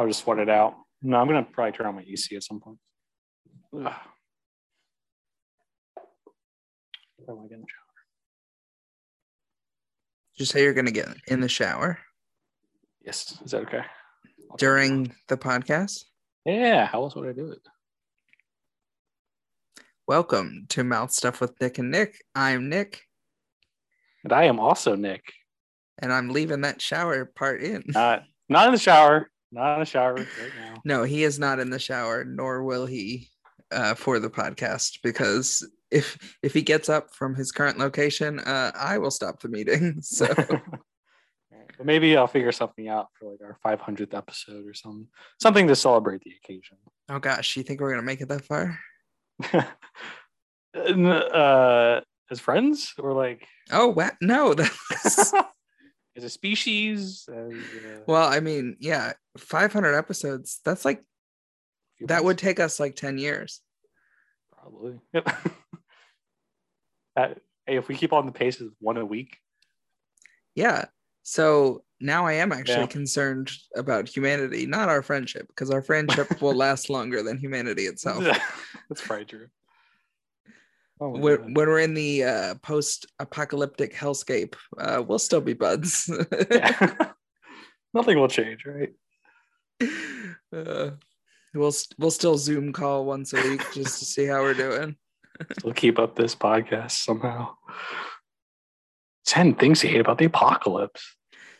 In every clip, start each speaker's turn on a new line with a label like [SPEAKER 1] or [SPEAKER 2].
[SPEAKER 1] I'll just sweat it out. No, I'm gonna probably turn on my EC at some point. Ugh. Where am I getting-
[SPEAKER 2] Did you say you're gonna get in the shower
[SPEAKER 1] Yes, is that okay? I'll turn it on.
[SPEAKER 2] during the podcast?
[SPEAKER 1] Yeah, how else would I do it?
[SPEAKER 2] Welcome to Mouth Stuff with Nick and Nick. I'm Nick,
[SPEAKER 1] And I am also Nick.
[SPEAKER 2] and I'm leaving that shower part in.
[SPEAKER 1] Not not in the shower. Not in the shower right now.
[SPEAKER 2] No, he is not in the shower, nor will he uh, for the podcast because if if he gets up from his current location, uh, I will stop the meeting. So
[SPEAKER 1] But maybe I'll figure something out for like our 500th episode or something. Something to celebrate the occasion.
[SPEAKER 2] oh gosh, you think we're gonna make it that far?
[SPEAKER 1] Uh, as friends or like
[SPEAKER 2] Oh wow, no, that's
[SPEAKER 1] as a species? As, uh,
[SPEAKER 2] well, I mean, yeah, 500 episodes. That's like that
[SPEAKER 1] months?
[SPEAKER 2] would take us like 10 years.
[SPEAKER 1] probably. Yep. That- hey, if we keep on the pace of one a week,
[SPEAKER 2] Yeah. So now I am actually
[SPEAKER 1] Yeah.
[SPEAKER 2] concerned about humanity, not our friendship, because our friendship will last longer than humanity itself.
[SPEAKER 1] that's probably true. Oh
[SPEAKER 2] when, when we're in the uh, post-apocalyptic hellscape, uh, we'll still be buds.
[SPEAKER 1] Yeah. Nothing will change, right?
[SPEAKER 2] uh, we'll we'll still Zoom call once a week just to see how we're doing.
[SPEAKER 1] we'll keep up this podcast somehow. 10 things you hate about the apocalypse.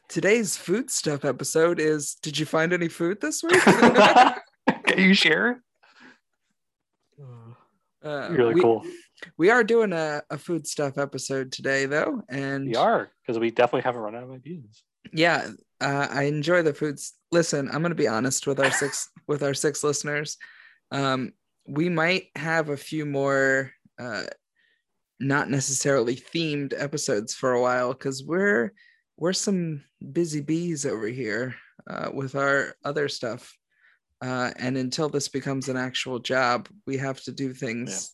[SPEAKER 2] Today's food stuff episode is: Did you find any food this week?
[SPEAKER 1] Can you share?
[SPEAKER 2] Uh,
[SPEAKER 1] Really
[SPEAKER 2] we,
[SPEAKER 1] cool.
[SPEAKER 2] We are doing a, a food stuff episode today, though, and
[SPEAKER 1] We are because we definitely haven't run out of ideas.
[SPEAKER 2] yeah uh, i enjoy the foods. Listen i'm gonna be honest with our six with our six listeners. Um we might have a few more uh not necessarily themed episodes for a while because we're we're some busy bees over here uh, with our other stuff. Uh, and until this becomes an actual job we have to do things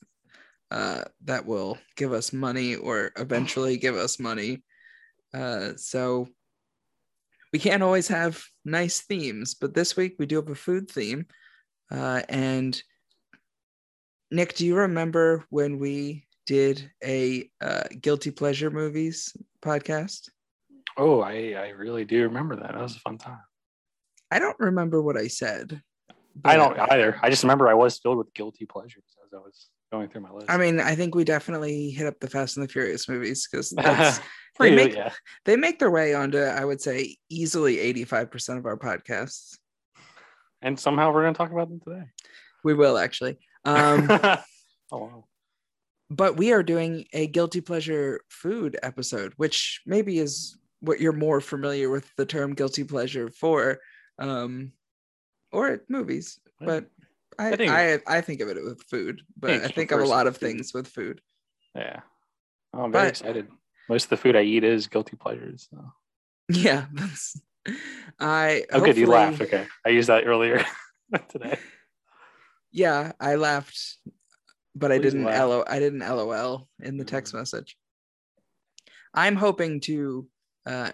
[SPEAKER 2] uh, that will give us money or eventually give us money uh, so we can't always have nice themes, but this week we do have a food theme. Uh, and Nick, do you remember when we did a uh, guilty pleasure movies podcast?
[SPEAKER 1] Oh, I, I really do remember that. That was a fun time.
[SPEAKER 2] I don't remember what I said.
[SPEAKER 1] I don't either. I just remember I was filled with guilty pleasures as I was going through my list.
[SPEAKER 2] I mean, I think we definitely hit up the Fast and the Furious movies because they
[SPEAKER 1] you,
[SPEAKER 2] make-
[SPEAKER 1] yeah.
[SPEAKER 2] they make their way onto, I would say, easily 85% of our podcasts.
[SPEAKER 1] And somehow we're going to talk about them today.
[SPEAKER 2] We will actually. Um,
[SPEAKER 1] oh, wow.
[SPEAKER 2] but we are doing a guilty pleasure food episode, which maybe is what you're more familiar with the term guilty pleasure for, um, or movies. But I,
[SPEAKER 1] I
[SPEAKER 2] I,
[SPEAKER 1] think-
[SPEAKER 2] think, I, think of it with food, but I think of a lot of
[SPEAKER 1] food.
[SPEAKER 2] things with food.
[SPEAKER 1] Yeah. Oh, I'm very
[SPEAKER 2] But-
[SPEAKER 1] excited. Most of the food I eat is guilty pleasures. So.
[SPEAKER 2] Yeah. I
[SPEAKER 1] Oh, good. You laughed. Okay. I used that earlier today.
[SPEAKER 2] Yeah, I laughed, but I didn't
[SPEAKER 1] laugh.
[SPEAKER 2] lo I didn't lol in the text
[SPEAKER 1] Mm.
[SPEAKER 2] message. I'm hoping to uh,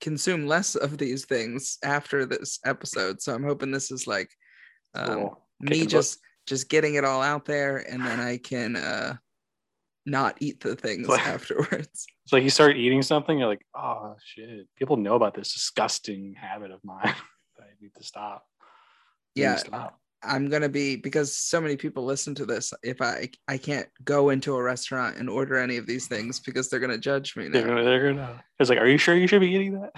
[SPEAKER 2] consume less of these things after this episode, so I'm hoping this is like um,
[SPEAKER 1] Cool.
[SPEAKER 2] Me just just getting it all out there, and then I can uh, not eat the things
[SPEAKER 1] Like-
[SPEAKER 2] afterwards.
[SPEAKER 1] It's like you start eating something, you're like, oh shit, people know about this disgusting habit of mine. I need to stop. I to
[SPEAKER 2] Yeah,
[SPEAKER 1] stop.
[SPEAKER 2] I'm gonna be because so many people listen to this. If I I can't go into a restaurant and order any of these things because they're gonna judge me now.
[SPEAKER 1] They're gonna, they're gonna. It's like, are you sure you should be eating that?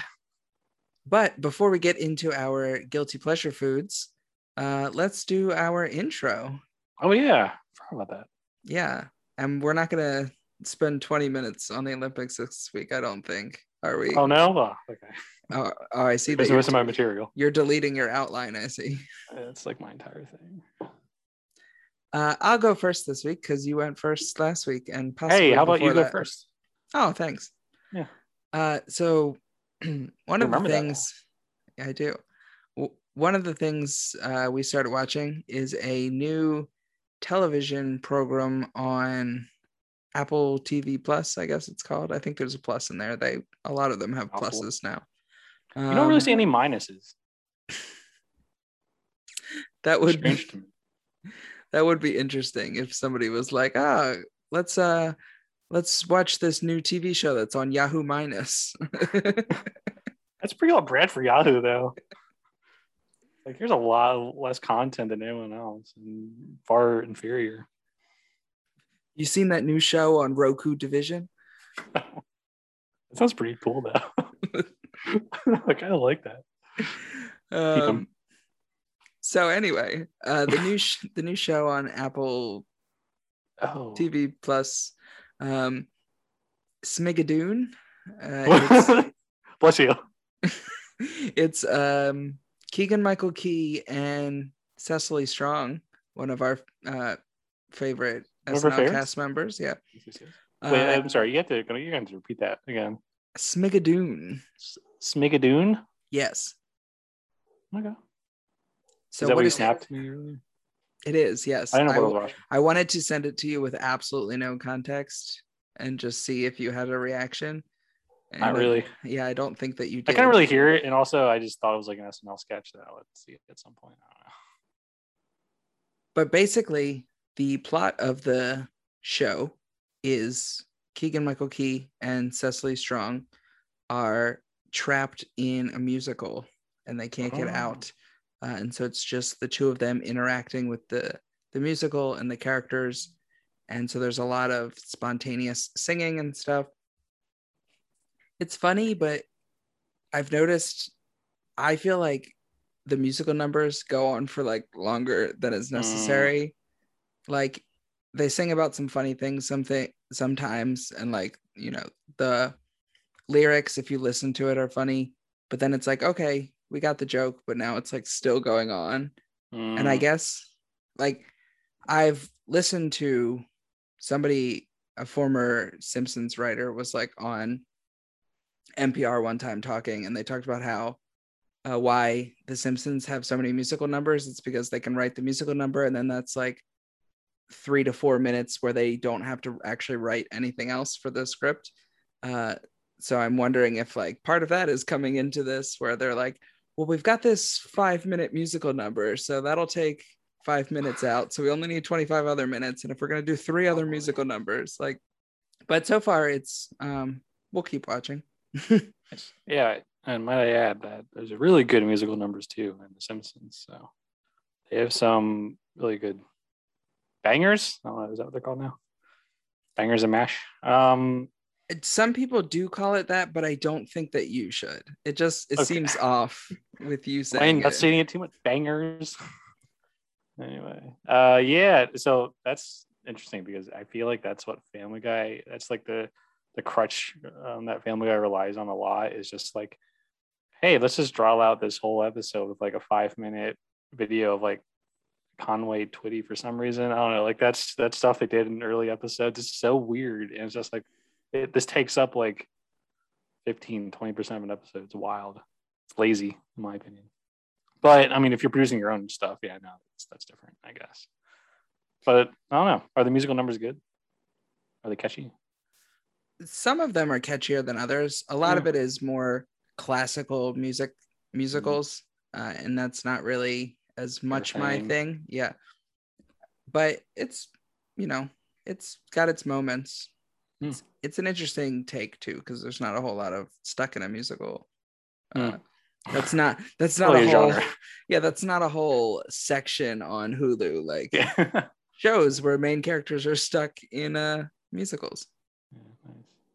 [SPEAKER 2] But before we get into our guilty pleasure foods, uh, let's do our intro.
[SPEAKER 1] Oh yeah, forgot about that.
[SPEAKER 2] Yeah, and we're not gonna spend 20 minutes on the Olympics this week. I don't think. Are we?
[SPEAKER 1] Oh no, oh, okay.
[SPEAKER 2] Oh, oh, I see that
[SPEAKER 1] There's
[SPEAKER 2] you're,
[SPEAKER 1] of my material.
[SPEAKER 2] you're deleting your outline. I see.
[SPEAKER 1] It's like my entire thing.
[SPEAKER 2] Uh, I'll go first this week because you went first last week, and possibly
[SPEAKER 1] Hey, how about you
[SPEAKER 2] before
[SPEAKER 1] go
[SPEAKER 2] that.
[SPEAKER 1] first?
[SPEAKER 2] Oh, thanks.
[SPEAKER 1] Yeah.
[SPEAKER 2] Uh, so one of the
[SPEAKER 1] that
[SPEAKER 2] things I do, one of the things uh, we started watching is a new television program on Apple TV Plus. I guess it's called. I think there's a plus in there. They a lot of them have pluses now.
[SPEAKER 1] You don't really
[SPEAKER 2] Um,
[SPEAKER 1] see any minuses.
[SPEAKER 2] that would be that would be interesting if somebody was like, ah, let's uh let's watch this new TV show that's on Yahoo Minus.
[SPEAKER 1] That's pretty on brand for Yahoo, though. Like, here's a lot less content than anyone else, and far inferior.
[SPEAKER 2] you seen that new show on Roku Division?
[SPEAKER 1] That sounds pretty cool, though. I kind of like that.
[SPEAKER 2] Um, so anyway, uh, the new sh- the new show on Apple
[SPEAKER 1] Oh,
[SPEAKER 2] TV Plus, um, Schmigadoon. Uh,
[SPEAKER 1] bless you.
[SPEAKER 2] it's, it's um, Keegan Michael Key and Cecily Strong, one of our uh, favorite SNL cast members. Yeah.
[SPEAKER 1] Wait,
[SPEAKER 2] Uh,
[SPEAKER 1] I'm sorry. You have to. You're gonna repeat that again.
[SPEAKER 2] Schmigadoon.
[SPEAKER 1] S- Schmigadoon.
[SPEAKER 2] Yes.
[SPEAKER 1] Okay.
[SPEAKER 2] So
[SPEAKER 1] is that
[SPEAKER 2] what
[SPEAKER 1] what you
[SPEAKER 2] is
[SPEAKER 1] snapped me earlier?
[SPEAKER 2] it is yes.
[SPEAKER 1] I don't know
[SPEAKER 2] I
[SPEAKER 1] what I was.
[SPEAKER 2] I wanted to send it to you with absolutely no context and just see if you had a reaction.
[SPEAKER 1] Not
[SPEAKER 2] And, uh,
[SPEAKER 1] really.
[SPEAKER 2] Yeah, I don't think that you
[SPEAKER 1] I
[SPEAKER 2] did.
[SPEAKER 1] can't really hear it, and also I just thought it was like an SNL sketch that I would see at some point. I don't know.
[SPEAKER 2] But basically, the plot of the show is Keegan Michael Key and Cecily Strong are trapped in a musical and they can't get
[SPEAKER 1] Oh.
[SPEAKER 2] out. Uh, and so it's just the two of them interacting with the the musical and the characters. And so there's a lot of spontaneous singing and stuff. It's funny, but I've noticed I feel like the musical numbers go on for like longer than is necessary. Like they sing about some funny things something sometimes and like, you know, the lyrics if you listen to it are funny, but then it's like, okay, we got the joke, but now it's like still going on. And I
[SPEAKER 1] Mm,
[SPEAKER 2] guess like I've listened to somebody, a former Simpsons writer, was like on NPR one time talking, and they talked about how uh, why the Simpsons have so many musical numbers. It's because they can write the musical number, and then that's like three to four minutes where they don't have to actually write anything else for the script. Uh, so I'm wondering if like part of that is coming into this, where they're like, well, we've got this five minute musical number, so that'll take five minutes out. So we only need 25 other minutes. And if we're gonna do three other musical numbers, like, but so far it's um we'll keep watching.
[SPEAKER 1] yeah, and might I add that there's a really good musical numbers too in The Simpsons. So they have some really good bangers. I don't know, is that what they're called now? Bangers and mash. Um,
[SPEAKER 2] Some people do call it that, but I don't think that you should. It just it
[SPEAKER 1] Okay.
[SPEAKER 2] seems off with you
[SPEAKER 1] Wayne,
[SPEAKER 2] saying
[SPEAKER 1] not
[SPEAKER 2] it.
[SPEAKER 1] stating it too much. Bangers. anyway, uh, yeah. So that's interesting because I feel like that's what Family Guy. That's like the the crutch um, that Family Guy relies on a lot. Is just like, hey, let's just draw out this whole episode with like a five minute video of like Conway Twitty for some reason. I don't know. Like that's that stuff they did in early episodes. It's so weird, and it's just like it, this takes up like 15 20 percent of an episode. It's wild. It's lazy, in my opinion. But I mean, if you're producing your own stuff, yeah, no, that's, that's different, I guess. But I don't know. Are the musical numbers good? Are they catchy?
[SPEAKER 2] Some of them are catchier than others. A lot of it is more classical music musicals, uh, and that's not really as much my
[SPEAKER 1] thing.
[SPEAKER 2] Yeah, but it's you know it's got its moments.
[SPEAKER 1] Hmm.
[SPEAKER 2] It's, it's an interesting take too because there's not a whole lot of stuck in a musical. Uh,
[SPEAKER 1] Hmm.
[SPEAKER 2] That's not that's not a
[SPEAKER 1] a
[SPEAKER 2] whole
[SPEAKER 1] genre.
[SPEAKER 2] yeah that's not a whole section on Hulu like
[SPEAKER 1] Yeah.
[SPEAKER 2] shows where main characters are stuck in uh musicals.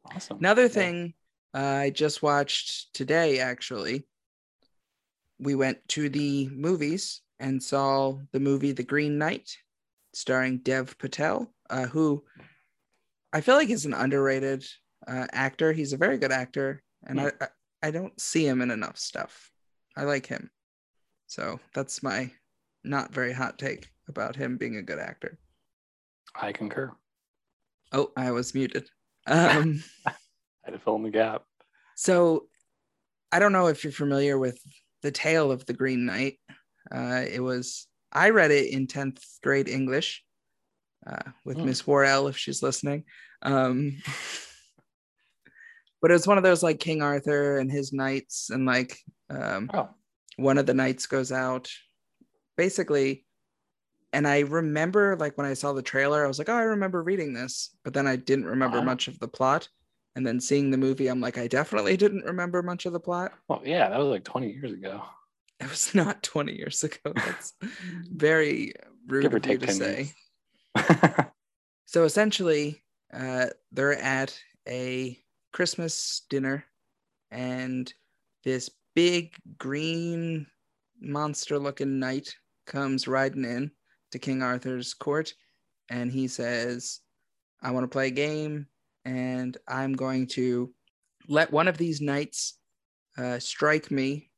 [SPEAKER 1] Awesome.
[SPEAKER 2] Another
[SPEAKER 1] Yeah.
[SPEAKER 2] thing uh, I just watched today, actually, we went to the movies and saw the movie The Green Knight, starring Dev Patel, uh, who I feel like is an underrated uh, actor. He's a very good actor, and
[SPEAKER 1] Hmm.
[SPEAKER 2] I, I I don't see him in enough stuff. I like him, so that's my not very hot take about him being a good actor.
[SPEAKER 1] I concur.
[SPEAKER 2] Oh, I was muted. Um,
[SPEAKER 1] I had to fill in the gap.
[SPEAKER 2] So I don't know if you're familiar with the tale of the Green Knight. Uh, it was I read it in 10th grade English uh, with
[SPEAKER 1] Hmm.
[SPEAKER 2] Miss Worrell if she's listening. Um, but it was one of those like King Arthur and his knights, and like um,
[SPEAKER 1] Oh,
[SPEAKER 2] one of the knights goes out. Basically, and I remember like when I saw the trailer, I was like, oh, I remember reading this, but then I didn't remember
[SPEAKER 1] Wow.
[SPEAKER 2] much of the plot. And then seeing the movie, I'm like, I definitely didn't remember much of the plot.
[SPEAKER 1] Well, yeah, that was like 20 years ago.
[SPEAKER 2] It was not 20 years ago. That's very rude
[SPEAKER 1] Give
[SPEAKER 2] of you to say. So essentially, uh, they're at a Christmas dinner, and this big green monster looking knight comes riding in to King Arthur's court, and he says, I want to play a game, and I'm going to let one of these knights uh, strike me.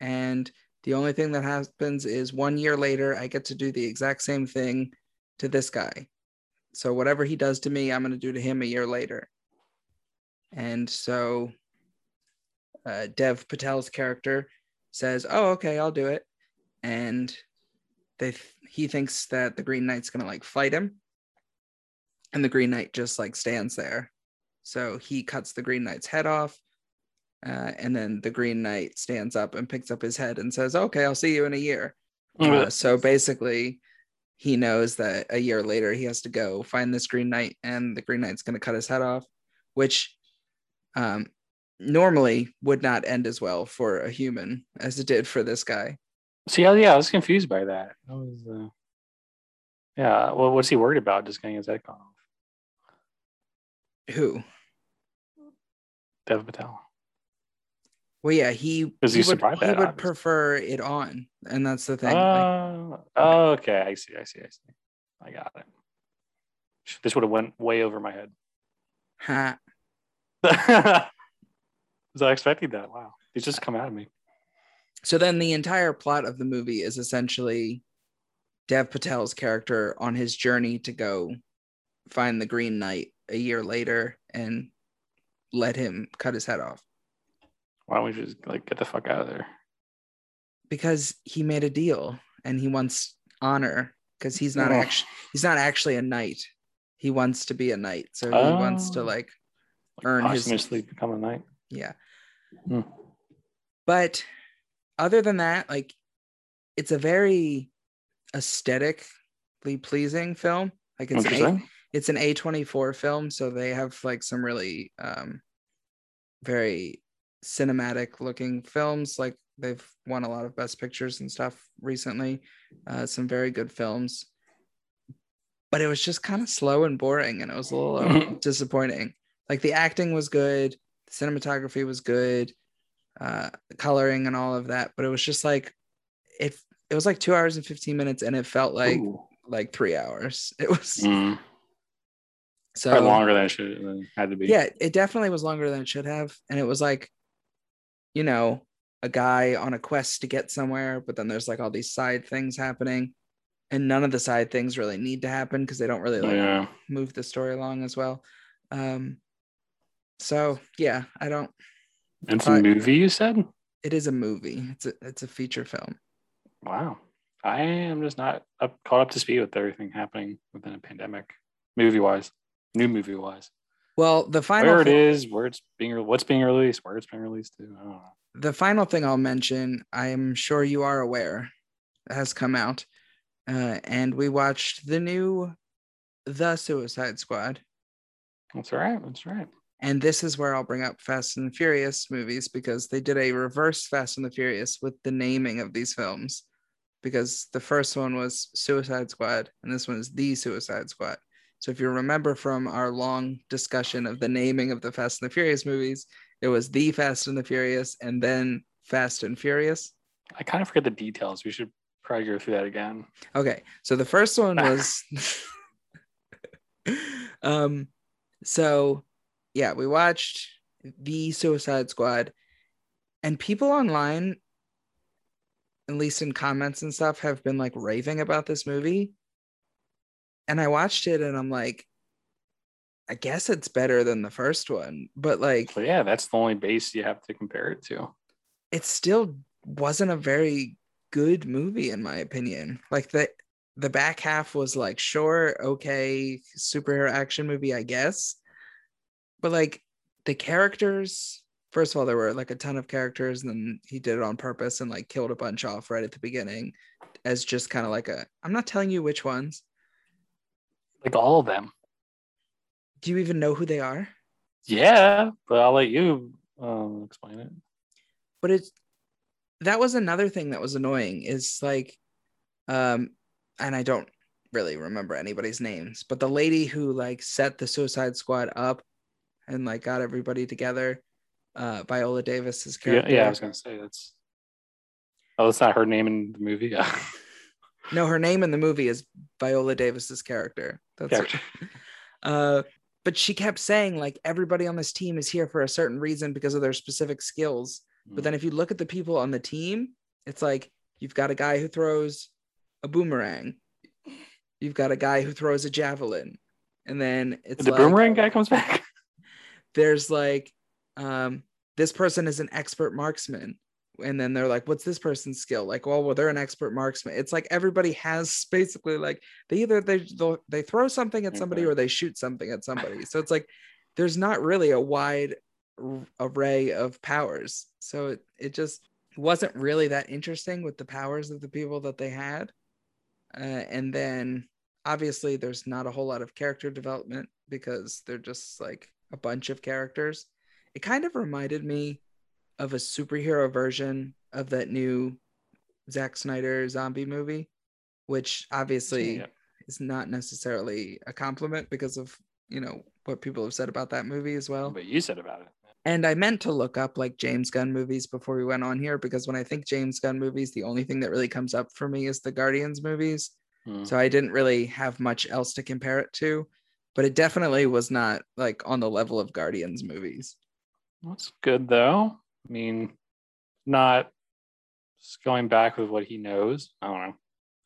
[SPEAKER 2] And the only thing that happens is one year later, I get to do the exact same thing to this guy. So whatever he does to me, I'm going to do to him a year later. And so uh, Dev Patel's character says, "Oh, okay, I'll do it." And they he thinks that the Green Knight's going to like fight him. And the Green Knight just like stands there. So he cuts the Green Knight's head off. Uh, and then the Green Knight stands up and picks up his head and says, "Okay, I'll see you in a year." Uh, so basically, he knows that a year later he has to go find this Green Knight, and the Green Knight's going to cut his head off, which um, normally would not end as well for a human as it did for this guy.
[SPEAKER 1] See, yeah, yeah, I was confused by that. That was, uh, yeah. Well, what's he worried about? Just getting his head cut off.
[SPEAKER 2] Who?
[SPEAKER 1] Dev Patel.
[SPEAKER 2] Well, yeah, he,
[SPEAKER 1] Does
[SPEAKER 2] he
[SPEAKER 1] he
[SPEAKER 2] would, he
[SPEAKER 1] that,
[SPEAKER 2] would
[SPEAKER 1] obviously?
[SPEAKER 2] prefer it on, and that's the thing. like,
[SPEAKER 1] Oh, okay. I see. I see. I see. I got it. This would have went way over my head.
[SPEAKER 2] ha.
[SPEAKER 1] Was I expecting that? Wow. It's just come out of me.
[SPEAKER 2] So then the entire plot of the movie is essentially Dev Patel's character on his journey to go find the Green Knight a year later and let him cut his head off
[SPEAKER 1] Why don't we just like get the fuck out of there?
[SPEAKER 2] because he made a deal and he wants honor because he's not
[SPEAKER 1] Oh.
[SPEAKER 2] actually he's not actually a knight. He wants to be a knight, so he wants to
[SPEAKER 1] Oh.
[SPEAKER 2] like
[SPEAKER 1] Like
[SPEAKER 2] Earn his-
[SPEAKER 1] posthumously become a knight.
[SPEAKER 2] yeah.
[SPEAKER 1] Hmm.
[SPEAKER 2] But other than that, like it's a very aesthetically pleasing film. Like it's an A, it's an A24 film, so they have like some really um very cinematic looking films. Like they've won a lot of best pictures and stuff recently. Uh some very good films. But it was just kind of slow and boring and it was a little disappointing. Like the acting was good, the cinematography was good, uh coloring and all of that, but it was just like it it was like 2 hours and 15 minutes and it felt like
[SPEAKER 1] Ooh.
[SPEAKER 2] like 3 hours. It was
[SPEAKER 1] Mm.
[SPEAKER 2] so
[SPEAKER 1] Probably longer than it should than it had to be.
[SPEAKER 2] yeah it definitely was longer than it should have and it was like you know a guy on a quest to get somewhere but then there's like all these side things happening and none of the side things really need to happen because they don't really like
[SPEAKER 1] Yeah.
[SPEAKER 2] move the story along as well um so yeah i don't
[SPEAKER 1] It's a
[SPEAKER 2] But-
[SPEAKER 1] movie, you said?
[SPEAKER 2] it is a movie it's a it's a feature film
[SPEAKER 1] Wow. I am just not up, caught up to speed with everything happening within a pandemic, movie wise, new movie wise.
[SPEAKER 2] well the final
[SPEAKER 1] Where it
[SPEAKER 2] thi-
[SPEAKER 1] is, where it's being, what's being released, where it's being released to. I don't know.
[SPEAKER 2] the final thing I'll mention, I'm sure you are aware, has come out, uh, and we watched the new The Suicide Squad,
[SPEAKER 1] That's all right. That's right.
[SPEAKER 2] And this is where I'll bring up Fast and the Furious movies because they did a reverse Fast and the Furious with the naming of these films, because the first one was Suicide Squad and this one is The Suicide Squad. So if you remember from our long discussion of the naming of the Fast and the Furious movies, it was The Fast and the Furious and then Fast and Furious.
[SPEAKER 1] I kind of forget the details. We should probably go through that again.
[SPEAKER 2] Okay, so the first one was um so yeah, we watched the Suicide Squad and people online at least in comments and stuff have been like raving about this movie. And I watched it and I'm like I guess it's better than the first one, but like
[SPEAKER 1] yeah, that's the only base you have to compare it to.
[SPEAKER 2] it still wasn't a very good movie in my opinion. Like the the back half was like sure, okay, superhero action movie, I guess. But like the characters first of all, there were like a ton of characters, and then he did it on purpose and like killed a bunch off right at the beginning, as just kind of like a. I'm not telling you which ones.
[SPEAKER 1] Like all of them.
[SPEAKER 2] Do you even know who they are?
[SPEAKER 1] Yeah, but I'll let you um, explain it.
[SPEAKER 2] But it's that was another thing that was annoying. Is like, um, and I don't really remember anybody's names, but the lady who like set the Suicide Squad up and like got everybody together, uh, Viola Davis's
[SPEAKER 1] Yeah,
[SPEAKER 2] character.
[SPEAKER 1] yeah, I was gonna say that's. Oh, that's not her name in the movie. Yeah.
[SPEAKER 2] No, her name in the movie is Viola Davis's character. That's
[SPEAKER 1] Character.
[SPEAKER 2] uh but she kept saying like everybody on this team is here for a certain reason because of their specific skills. But then if you look at the people on the team, it's like you've got a guy who throws a boomerang. You've got a guy who throws a javelin. And then it's
[SPEAKER 1] the
[SPEAKER 2] like,
[SPEAKER 1] boomerang guy comes back.
[SPEAKER 2] There's like um this person is an expert marksman. And then they're like what's this person's skill? Like well, well they're an expert marksman. It's like everybody has basically like they either they they'll- throw something at somebody or they shoot something at somebody. So it's like there's not really a wide array of powers. So it, it just wasn't really that interesting with the powers of the people that they had. Uh, and then obviously there's not a whole lot of character development because they're just like a bunch of characters it kind of reminded me of a superhero version of that new Zack Snyder zombie movie, which obviously
[SPEAKER 1] Yeah.
[SPEAKER 2] is not necessarily a compliment because of you know what people have said about that movie as well.
[SPEAKER 1] But you said about it.
[SPEAKER 2] And I meant to look up like James Gunn movies before we went on here because when I think James Gunn movies, the only thing that really comes up for me is the Guardians movies.
[SPEAKER 1] Hmm.
[SPEAKER 2] So I didn't really have much else to compare it to, but it definitely was not like on the level of Guardians movies.
[SPEAKER 1] That's good though. I mean, not just going back with what he knows. I don't know.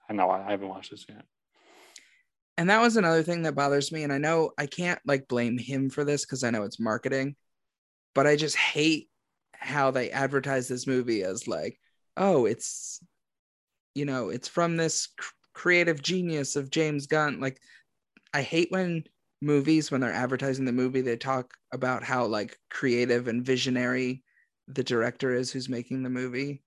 [SPEAKER 1] I know I haven't watched this yet.
[SPEAKER 2] And that was another thing that bothers me. And I know I can't like blame him for this because I know it's marketing, but I just hate how they advertise this movie as like, oh, it's, you know, it's from this cr- creative genius of James Gunn. Like, I hate when movies, when they're advertising the movie, they talk about how like creative and visionary the director is who's making the movie.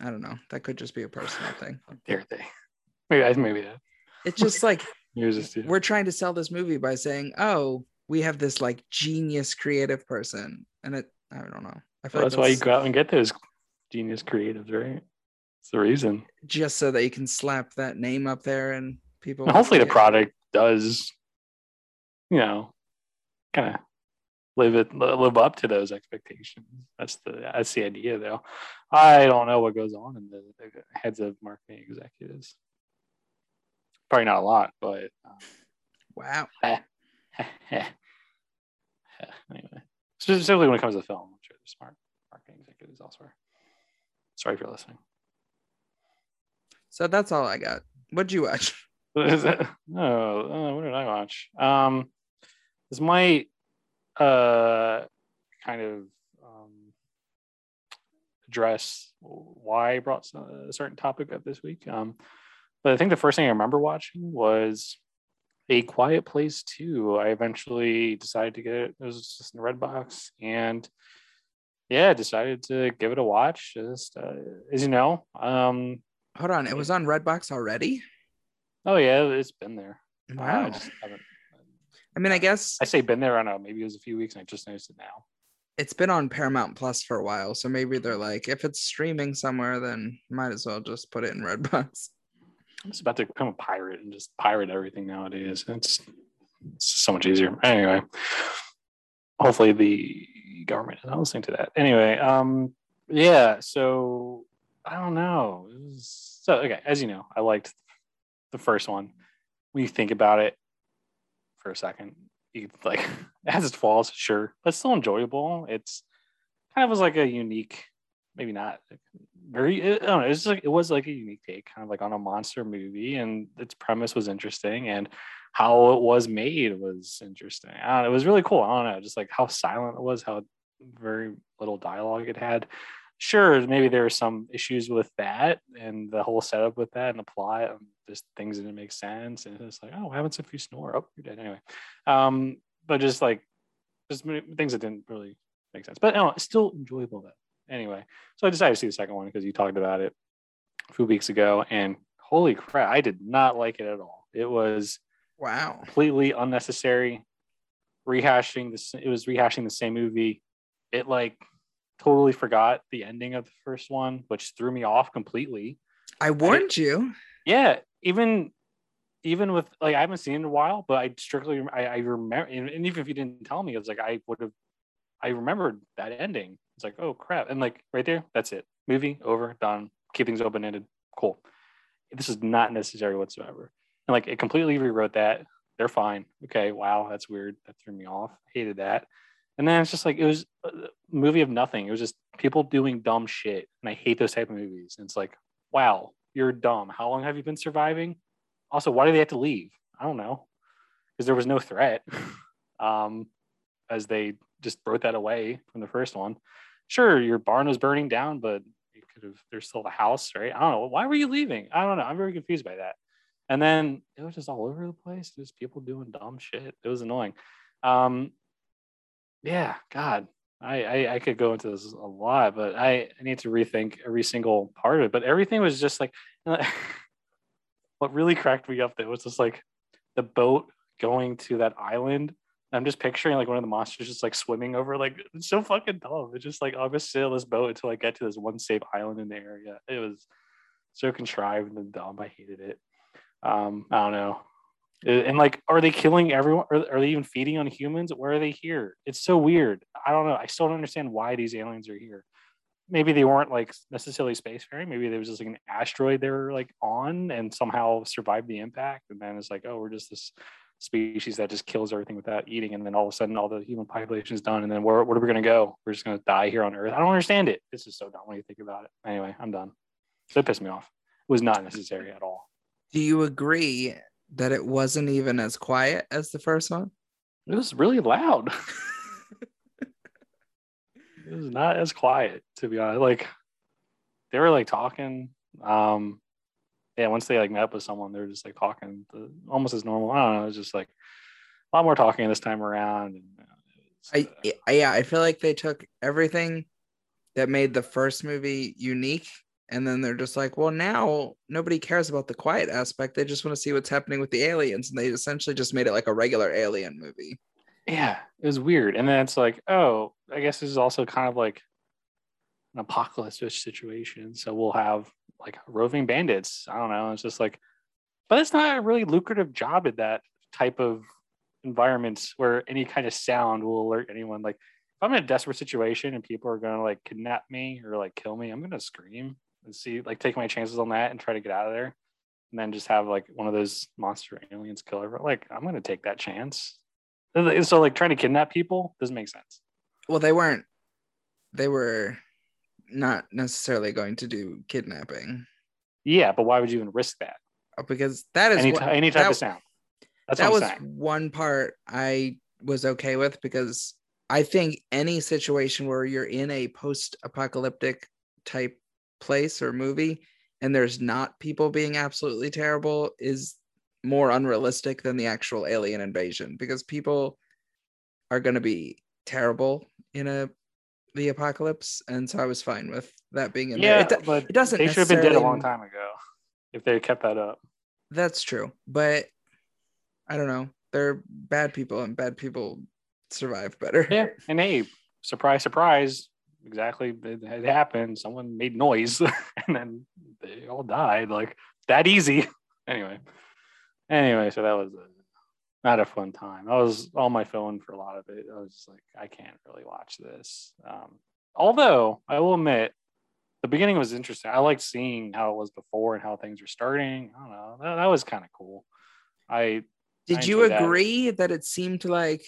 [SPEAKER 2] I don't know. That could just be a personal thing.
[SPEAKER 1] Dare they? Maybe I maybe that.
[SPEAKER 2] It's just like, we're trying to sell this movie by saying, "Oh, we have this like genius creative person," and it I don't know. I feel
[SPEAKER 1] Well,
[SPEAKER 2] like
[SPEAKER 1] that's why you go out and get those genius creatives, right? It's the reason.
[SPEAKER 2] just so that you can slap that name up there and people.
[SPEAKER 1] And hopefully the product does, you know, kind of live it live up to those expectations. That's the that's the idea though. I don't know what goes on in the, the heads of marketing executives. Probably not a lot, but um,
[SPEAKER 2] Wow.
[SPEAKER 1] anyway, specifically when it comes to film, I'm sure there's smart marketing executives elsewhere. Sorry for listening.
[SPEAKER 2] So that's all I got. What'd you watch?
[SPEAKER 1] What is it? Oh, uh, what did I watch? Um, this might uh kind of um, address why I brought some- a certain topic up this week. Um, but I think the first thing I remember watching was A Quiet Place 2. I eventually decided to get it. It was just in Redbox, and yeah, decided to give it a watch. Just uh, as you know, um,
[SPEAKER 2] Hold on, it was on Redbox already.
[SPEAKER 1] oh yeah, it's been there.
[SPEAKER 2] Wow.
[SPEAKER 1] I just haven't.
[SPEAKER 2] I mean, I guess
[SPEAKER 1] I say been there. I don't know. Maybe it was a few weeks, and I just noticed it now.
[SPEAKER 2] it's been on Paramount Plus for a while, so maybe they're like, if it's streaming somewhere, then might as well just put it in Redbox.
[SPEAKER 1] I'm just about to become a pirate and just pirate everything nowadays. It's, it's so much easier. Anyway, hopefully the government is not listening to that. Anyway, um, yeah. So I don't know. It was, so okay, as you know, I liked the first one. When you think about it for a second, like as it falls, sure, but still enjoyable. It's kind of was like a unique, maybe not very. I don't know. It was like it was like a unique take, kind of like on a monster movie, and its premise was interesting, and how it was made was interesting. Know, it was really cool. I don't know, just like how silent it was, how very little dialogue it had. Sure, maybe there were some issues with that and the whole setup with that and the plot, and just things didn't make sense. And it's like, oh, what happens if you snore? Oh, you're dead anyway. Um, but just like just things that didn't really make sense. But no, it's still enjoyable though. Anyway, so I decided to see the second one because you talked about it a few weeks ago, and holy crap, I did not like it at all. It was
[SPEAKER 2] Wow.
[SPEAKER 1] completely unnecessary. Rehashing this, it was rehashing the same movie. It like totally forgot the ending of the first one, which threw me off completely.
[SPEAKER 2] I warned you.
[SPEAKER 1] Yeah, even even with like I haven't seen it in a while, but I strictly I, I remember, and, and even if you didn't tell me, it was like I would have I remembered that ending. It's like oh crap, and like right there, that's it. Movie over, done. Keep things open ended. Cool. This is not necessary whatsoever. And like it completely rewrote that. They're fine. Okay, wow, that's weird. That threw me off. Hated that. And then it's just like it was a movie of nothing. It was just people doing dumb shit, and I hate those type of movies. And it's like, wow, you're dumb. How long have you been surviving? Also, why do they have to leave? I don't know, because there was no threat. Um, as they just wrote that away from the first one. Sure, your barn was burning down, but you could have. There's still the house, right? I don't know. Why were you leaving? I don't know. I'm very confused by that. And then it was just all over the place. Just people doing dumb shit. It was annoying. Um, yeah, God, I, I I could go into this a lot, but I, I need to rethink every single part of it. But everything was just like what really cracked me up there was just like the boat going to that island. I'm just picturing like one of the monsters just like swimming over, like it's so fucking dumb. It's just like I'm gonna sail this boat until I get to this one safe island in the area. It was so contrived and dumb. I hated it. Um, I don't know. Uh, And like, are they killing everyone? Are, are they even feeding on humans? Where are they here? It's so weird. I don't know. I still don't understand why these aliens are here. Maybe they weren't like necessarily spacefaring. Maybe there was just like an asteroid they were like on and somehow survived the impact. And then it's like, oh, we're just this species that just kills everything without eating. And then all of a sudden, all the human population is done. And then where, where are we going to go? We're just going to die here on Earth. I don't understand it. This is so dumb when you think about it. Anyway, I'm done. So it pissed me off. It was not necessary at all.
[SPEAKER 2] Do you agree that it wasn't even as quiet as the first one?
[SPEAKER 1] It was really loud. it was not as quiet, to be honest. Like they were like talking. Um yeah, once they like met with someone, they were just like talking to, almost as normal. I don't know. It was just like a lot more talking this time around. And, uh, was,
[SPEAKER 2] I
[SPEAKER 1] uh,
[SPEAKER 2] I- yeah, I feel like they took everything that made the first movie unique and then they're just like, well, now nobody cares about the quiet aspect. They just want to see what's happening with the aliens and they essentially just made it like a regular alien movie.
[SPEAKER 1] yeah, it was weird. And then it's like, oh, I guess this is also kind of like an apocalypse situation. So we'll have like roving bandits. I don't know. It's just like, but it's not a really lucrative job in that type of environments where any kind of sound will alert anyone. Like if I'm in a desperate situation and people are gonna like kidnap me or like kill me, I'm gonna scream and see like take my chances on that and try to get out of there. And then just have like one of those monster aliens kill everyone. Like I'm gonna take that chance. And so like trying to kidnap people doesn't make sense.
[SPEAKER 2] Well, they weren't, they were not necessarily going to do kidnapping
[SPEAKER 1] Yeah, but why would you even risk that?
[SPEAKER 2] uh, because that is
[SPEAKER 1] Any,
[SPEAKER 2] what-
[SPEAKER 1] any type
[SPEAKER 2] that-
[SPEAKER 1] of sound. That's
[SPEAKER 2] that was
[SPEAKER 1] saying.
[SPEAKER 2] one part I was okay with because I think any situation where you're in a post-apocalyptic type place or movie and there's not people being absolutely terrible is more unrealistic than the actual alien invasion because people are going to be terrible in a the apocalypse and so I was fine with that being in there.
[SPEAKER 1] Yeah,
[SPEAKER 2] It,
[SPEAKER 1] but
[SPEAKER 2] it doesn't
[SPEAKER 1] they should have been dead a long time ago if they kept that up.
[SPEAKER 2] That's true, but I don't know. They're bad people, and bad people survive better.
[SPEAKER 1] Yeah, and hey, surprise, surprise, exactly it, it happened. Someone made noise, and then they all died. Like that easy. Anyway, anyway, so that was a, not a fun time. I was on my phone for a lot of it. I was just like, I can't really watch this. Um, although I will admit, the beginning was interesting. I liked seeing how it was before and how things were starting. I don't know. That, that was kind of cool. I
[SPEAKER 2] Did you
[SPEAKER 1] enjoyed that.
[SPEAKER 2] agree that it seemed like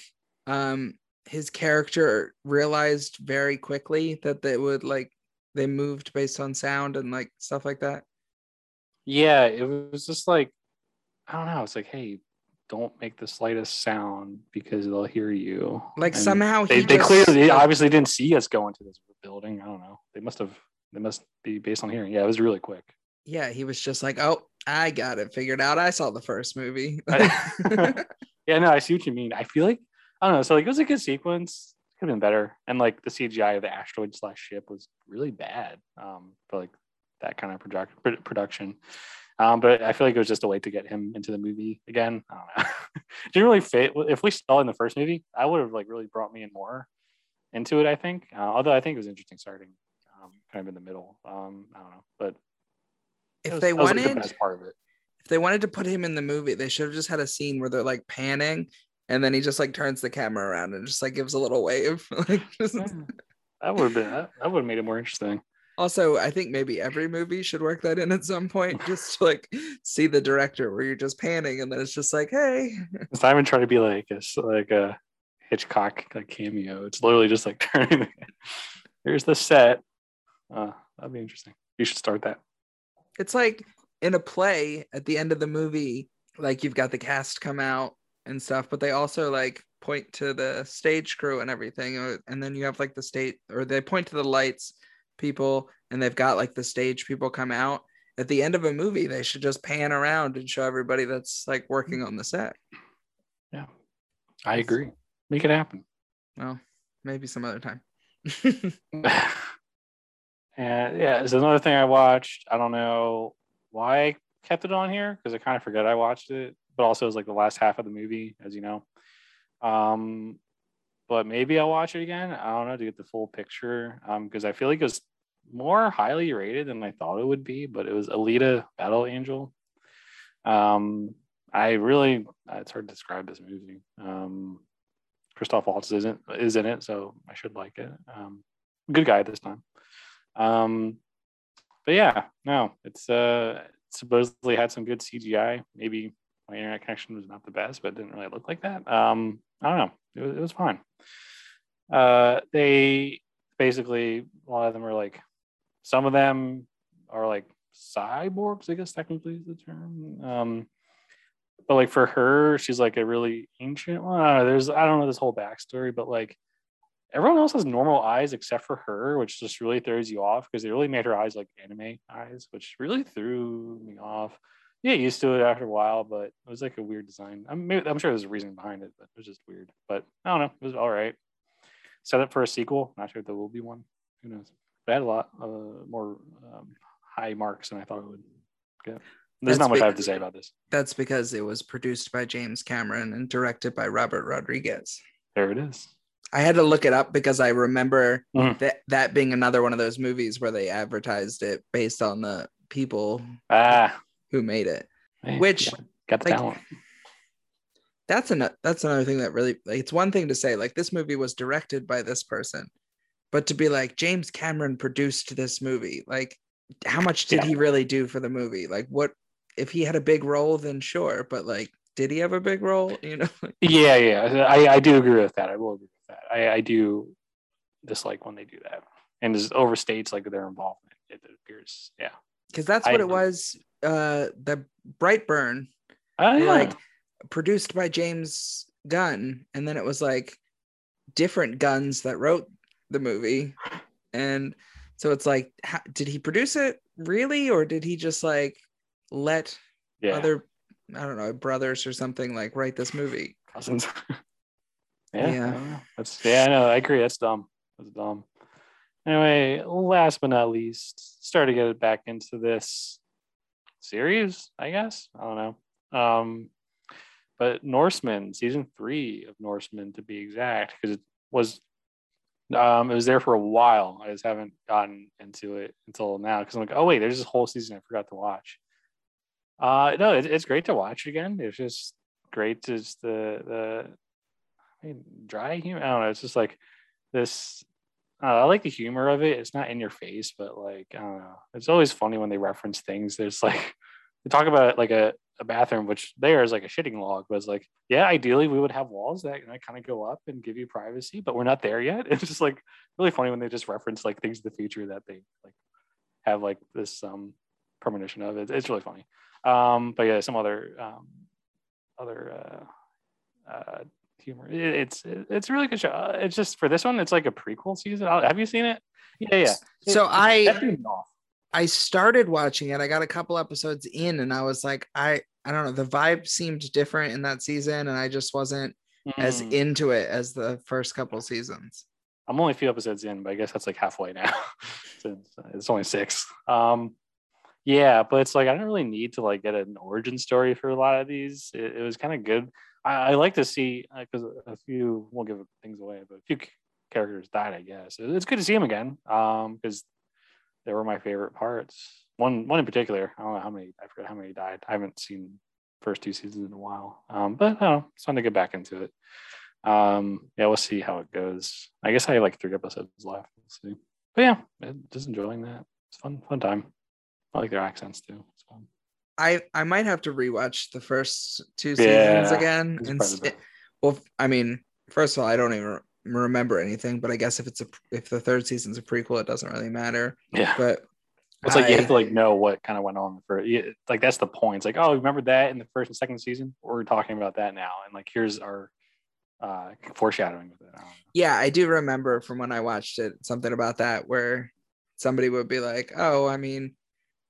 [SPEAKER 2] um his character realized very quickly that they would like they moved based on sound and like stuff like that?
[SPEAKER 1] yeah, it was just like I don't know. It's like, hey, don't make the slightest sound because they'll hear you.
[SPEAKER 2] Like
[SPEAKER 1] And
[SPEAKER 2] somehow
[SPEAKER 1] they,
[SPEAKER 2] he
[SPEAKER 1] they
[SPEAKER 2] just,
[SPEAKER 1] clearly they obviously didn't see us go into this building. I don't know. They must have. They must be based on hearing. Yeah, it was really quick.
[SPEAKER 2] yeah, he was just like, oh, I got it figured out. I saw the first movie.
[SPEAKER 1] yeah, no, I see what you mean. I feel like I don't know. So like it was a good sequence. could have been better. And like the CGI of the asteroid slash ship was really bad um, for like that kind of product, production. Um, but I feel like it was just a way to get him into the movie again. I don't know. Didn't really fit. If we saw in the first movie, I would have like really brought me in more into it. I think, uh, although I think it was interesting starting um, kind of in the middle. Um, I don't know, but
[SPEAKER 2] if
[SPEAKER 1] was,
[SPEAKER 2] they
[SPEAKER 1] like,
[SPEAKER 2] wanted,
[SPEAKER 1] the best part of it.
[SPEAKER 2] if they wanted to put him in the movie, they should have just had a scene where they're like panning, and then he just like turns the camera around and just like gives a little wave. like, just-
[SPEAKER 1] That would have been that, that would have made it more interesting.
[SPEAKER 2] Also, I think maybe every movie should work that in at some point, just to like see the director where you're just panning and then it's just like, hey,
[SPEAKER 1] It's not even trying to be like a s- like a Hitchcock like cameo. It's literally just like turning. Here's the set. Uh, that'd be interesting. You should start that.
[SPEAKER 2] it's like in a play at the end of the movie, like you've got the cast come out and stuff, but they also like point to the stage crew and everything, or- and then you have like the state or they point to the lights people and they've got like the stage people come out. At the end of a movie, they should just pan around and show everybody that's like working on the set.
[SPEAKER 1] Yeah i agree. Make it happen.
[SPEAKER 2] Well, maybe some other time.
[SPEAKER 1] And yeah, there's another thing I watched. I don't know why I kept it on here because I kind of forget I watched it, but also was like the last half of the movie, as you know. Um, but maybe I'll watch it again. I don't know to get the full picture. Um, because I feel like it was more highly rated than I thought it would be, but it was Alita Battle Angel. Um, I really it's hard to describe this movie. Um, Christoph Waltz isn't is in it, so I should like it. Um, good guy this time. Um, but yeah, no, it's uh supposedly had some good CGI. Maybe my internet connection was not the best, but it didn't really look like that. Um, I don't know. It was, it was fine. Uh, they basically a lot of them are like some of them are like cyborgs, I guess technically is the term. Um, but like for her, she's like a really ancient one. Know, there's I don't know this whole backstory, but like everyone else has normal eyes except for her, which just really throws you off because they really made her eyes like anime eyes, which really threw me off. You get used to it after a while, but it was like a weird design. I'm, maybe, I'm sure there's a reason behind it, but it was just weird. But I don't know, it was all right. Set up for a sequel. Not sure if there will be one. Who knows? But it had a lot uh, more um, high marks than I thought it would get. There's
[SPEAKER 2] That's
[SPEAKER 1] not much I have to say about this.
[SPEAKER 2] That's because it was produced by James Cameron and directed by Robert Rodriguez.
[SPEAKER 1] There it is.
[SPEAKER 2] I had to look it up because I remember
[SPEAKER 1] Mhm.
[SPEAKER 2] that that being another one of those movies where they advertised it based on the people
[SPEAKER 1] Ah,
[SPEAKER 2] who made it.
[SPEAKER 1] man,
[SPEAKER 2] Which,
[SPEAKER 1] got, got the
[SPEAKER 2] like,
[SPEAKER 1] talent.
[SPEAKER 2] That's an that's another thing that really like it's one thing to say like this movie was directed by this person, but to be like James Cameron produced this movie, like how much did
[SPEAKER 1] Yeah.
[SPEAKER 2] he really do for the movie? Like what if he had a big role then sure, but like did he have a big role? You know,
[SPEAKER 1] Yeah, yeah, I, I do agree with that. I will agree with that. I, I do dislike when they do that and just overstates like their involvement. It appears, yeah.
[SPEAKER 2] because that's
[SPEAKER 1] I
[SPEAKER 2] what it was. Uh, the Brightburn
[SPEAKER 1] Oh yeah,
[SPEAKER 2] like produced by James Gunn, and then it was like different guns that wrote the movie, and so it's like, how, did he produce it really, or did he just like let
[SPEAKER 1] yeah.
[SPEAKER 2] other, I don't know, brothers or something like write this movie?
[SPEAKER 1] cousins. yeah,
[SPEAKER 2] Yeah.
[SPEAKER 1] I don't know. That's yeah, I know. I agree. That's dumb. That's dumb. Anyway, last but not least, start to get it back into this series. I guess I don't know. Um, but Norsemen season three of Norsemen to be exact, because it was um it was there for a while. I just haven't gotten into it until now because I'm like, oh wait, there's this whole season I forgot to watch. Uh no, it, it's great to watch again. It's just great to just the the I mean, dry humor. I don't know. It's just like this. Uh, I like the humor of it. It's not in your face, but like I don't know. It's always funny when they reference things. There's like they talk about like a, a bathroom, which there is like a shitting log, but it's like, yeah, ideally we would have walls that you know, kind of go up and give you privacy, but we're not there yet. It's just like really funny when they just reference like things in the future that they like have like this um premonition of it. It's really funny. Um, but yeah, some other um other uh uh humor. It, it's it's a really good show. Uh, It's just for this one, it's like a prequel season. Have you seen it? Yeah, yeah.
[SPEAKER 2] So
[SPEAKER 1] It-
[SPEAKER 2] I-
[SPEAKER 1] that threw me off.
[SPEAKER 2] I started watching it. I got a couple episodes in, and I was like, I I don't know, the vibe seemed different in that season, and I just wasn't as
[SPEAKER 1] Mm.
[SPEAKER 2] into it as the first couple seasons.
[SPEAKER 1] I'm only a few episodes in, but I guess that's like halfway now. Since it's only six. Um, yeah, but it's like I don't really need to like get an origin story for a lot of these. It, it was kind of good. I, I, like to see because uh, a few won't give things away, but a few characters died. I guess it's good to see them again because um, they were my favorite parts. One one in particular. I don't know how many. I forget how many died. I haven't seen first two seasons in a while. Um, but I don't know. It's fun to get back into it. Um, yeah, we'll see how it goes. I guess I have like three episodes left. We'll see. But yeah, just enjoying that. It's fun, fun time. I like their accents too.
[SPEAKER 2] I I might have to rewatch the first two seasons yeah, again. And it, well, I mean, first of all, I don't even remember anything, but I guess if it's a if the third season's a prequel, it doesn't really matter.
[SPEAKER 1] Yeah.
[SPEAKER 2] But
[SPEAKER 1] it's like you have to like know what kind of went on for like that's the point. It's like, oh, remember that in the first and second season? We're talking about that now, and like here's our uh foreshadowing with it. I
[SPEAKER 2] yeah, I do remember from when I watched it something about that where somebody would be like, "Oh, I mean,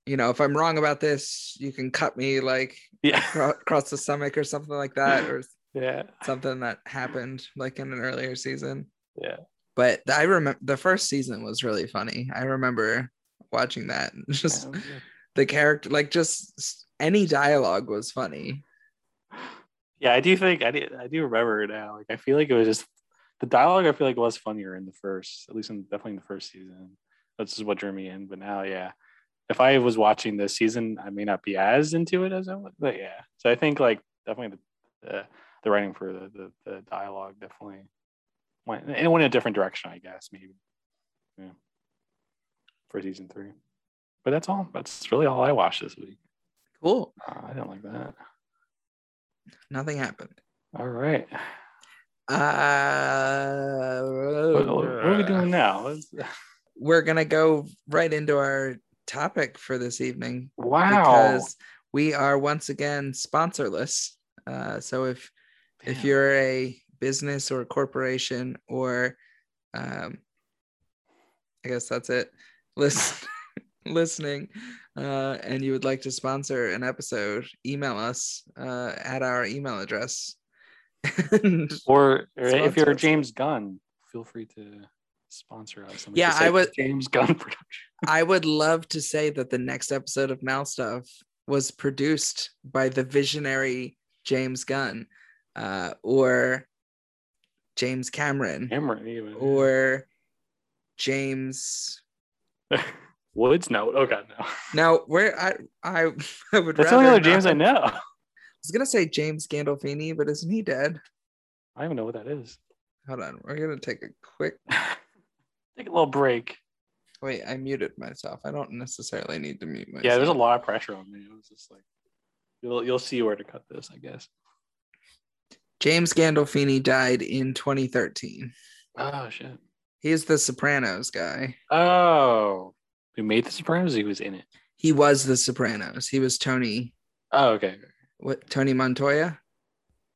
[SPEAKER 2] you know, if I'm wrong about this, you can cut me like
[SPEAKER 1] yeah.
[SPEAKER 2] across the stomach or something like that, or
[SPEAKER 1] yeah,
[SPEAKER 2] something that happened like in an earlier season.
[SPEAKER 1] Yeah,
[SPEAKER 2] but I remember the first season was really funny. I remember watching that. Just yeah, the character, like just any dialogue was funny.
[SPEAKER 1] Yeah, I do think I do, I do remember now. Like I feel like it was just the dialogue. I feel like was funnier in the first, at least in definitely in the first season. That's just what drew me in. But now, yeah, if I was watching this season, I may not be as into it as I would. But yeah, so I think like definitely the the, the writing for the, the, the dialogue definitely went it went in a different direction. I guess maybe. Yeah. For season three, but that's all. That's really all I watched this week.
[SPEAKER 2] Cool.
[SPEAKER 1] Uh, I didn't like that.
[SPEAKER 2] Nothing happened.
[SPEAKER 1] All right.
[SPEAKER 2] Uh,
[SPEAKER 1] what, what, are we doing now?
[SPEAKER 2] We're gonna go right into our topic for this evening.
[SPEAKER 1] Wow.
[SPEAKER 2] Because we are once again sponsorless. Uh, so if Damn. if you're a business or a corporation or um, I guess that's it. Listen, listening, uh, and you would like to sponsor an episode, email us uh, at our email address.
[SPEAKER 1] or, or if you're us. James Gunn, feel free to sponsor us.
[SPEAKER 2] Yeah, I would
[SPEAKER 1] James Gunn production.
[SPEAKER 2] I would love to say that the next episode of Mal Stuff was produced by the visionary James Gunn, uh, or James Cameron,
[SPEAKER 1] Cameron, even.
[SPEAKER 2] or James
[SPEAKER 1] Woods. No, oh god, no.
[SPEAKER 2] Now, where I I, I would.
[SPEAKER 1] That's the only other James I know. I
[SPEAKER 2] was gonna say James Gandolfini, but isn't he dead?
[SPEAKER 1] I don't even know what that is.
[SPEAKER 2] Hold on, we're gonna take a quick
[SPEAKER 1] take a little break.
[SPEAKER 2] Wait, I muted myself. I don't necessarily need to mute myself.
[SPEAKER 1] Yeah, there's a lot of pressure on me. It was just like you'll you'll see where to cut this, I guess.
[SPEAKER 2] James Gandolfini died in 2013. Oh
[SPEAKER 1] shit.
[SPEAKER 2] He's the Sopranos guy.
[SPEAKER 1] Oh, who made the Sopranos? He was in it.
[SPEAKER 2] He was the Sopranos. He was Tony.
[SPEAKER 1] Oh, okay.
[SPEAKER 2] What Tony Montoya?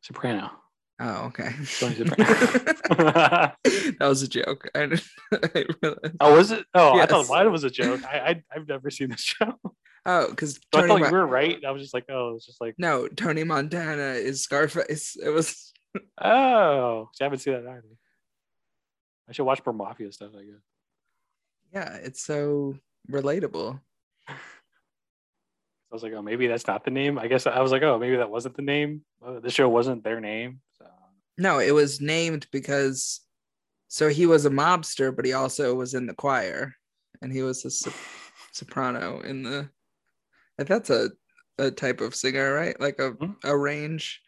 [SPEAKER 1] Soprano.
[SPEAKER 2] Oh, okay. that was a joke. I,
[SPEAKER 1] I oh, was it? Oh, yes. I thought mine was a joke. I, I have never seen this show.
[SPEAKER 2] Oh, because
[SPEAKER 1] so I thought you were right. I was just like, oh, it's just like
[SPEAKER 2] no. Tony Montana is Scarface. It was.
[SPEAKER 1] oh, I haven't seen that either. I should watch more mafia stuff. I guess.
[SPEAKER 2] Yeah, it's so relatable.
[SPEAKER 1] I was like, oh, maybe that's not the name. I guess I was like, oh, maybe that wasn't the name. Uh, the show wasn't their name.
[SPEAKER 2] No, it was named because so he was a mobster, but he also was in the choir, and he was a so- soprano in the. That's a a type of singer, right? Like a mm-hmm. a range.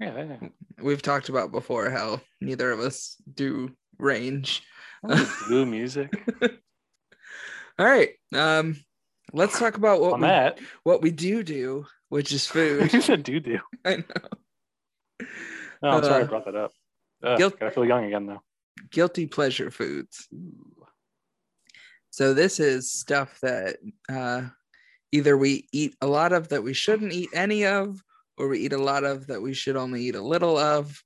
[SPEAKER 1] Yeah, yeah,
[SPEAKER 2] We've talked about before how neither of us do range.
[SPEAKER 1] do music.
[SPEAKER 2] All right. Um, let's talk about what
[SPEAKER 1] On
[SPEAKER 2] we,
[SPEAKER 1] that.
[SPEAKER 2] what we do do, which is food.
[SPEAKER 1] you said do do.
[SPEAKER 2] I know.
[SPEAKER 1] Oh, I'm uh, sorry I brought that up. Ugh, guilt- I feel young again though.
[SPEAKER 2] Guilty pleasure foods. So this is stuff that uh, either we eat a lot of that we shouldn't eat any of, or we eat a lot of that we should only eat a little of,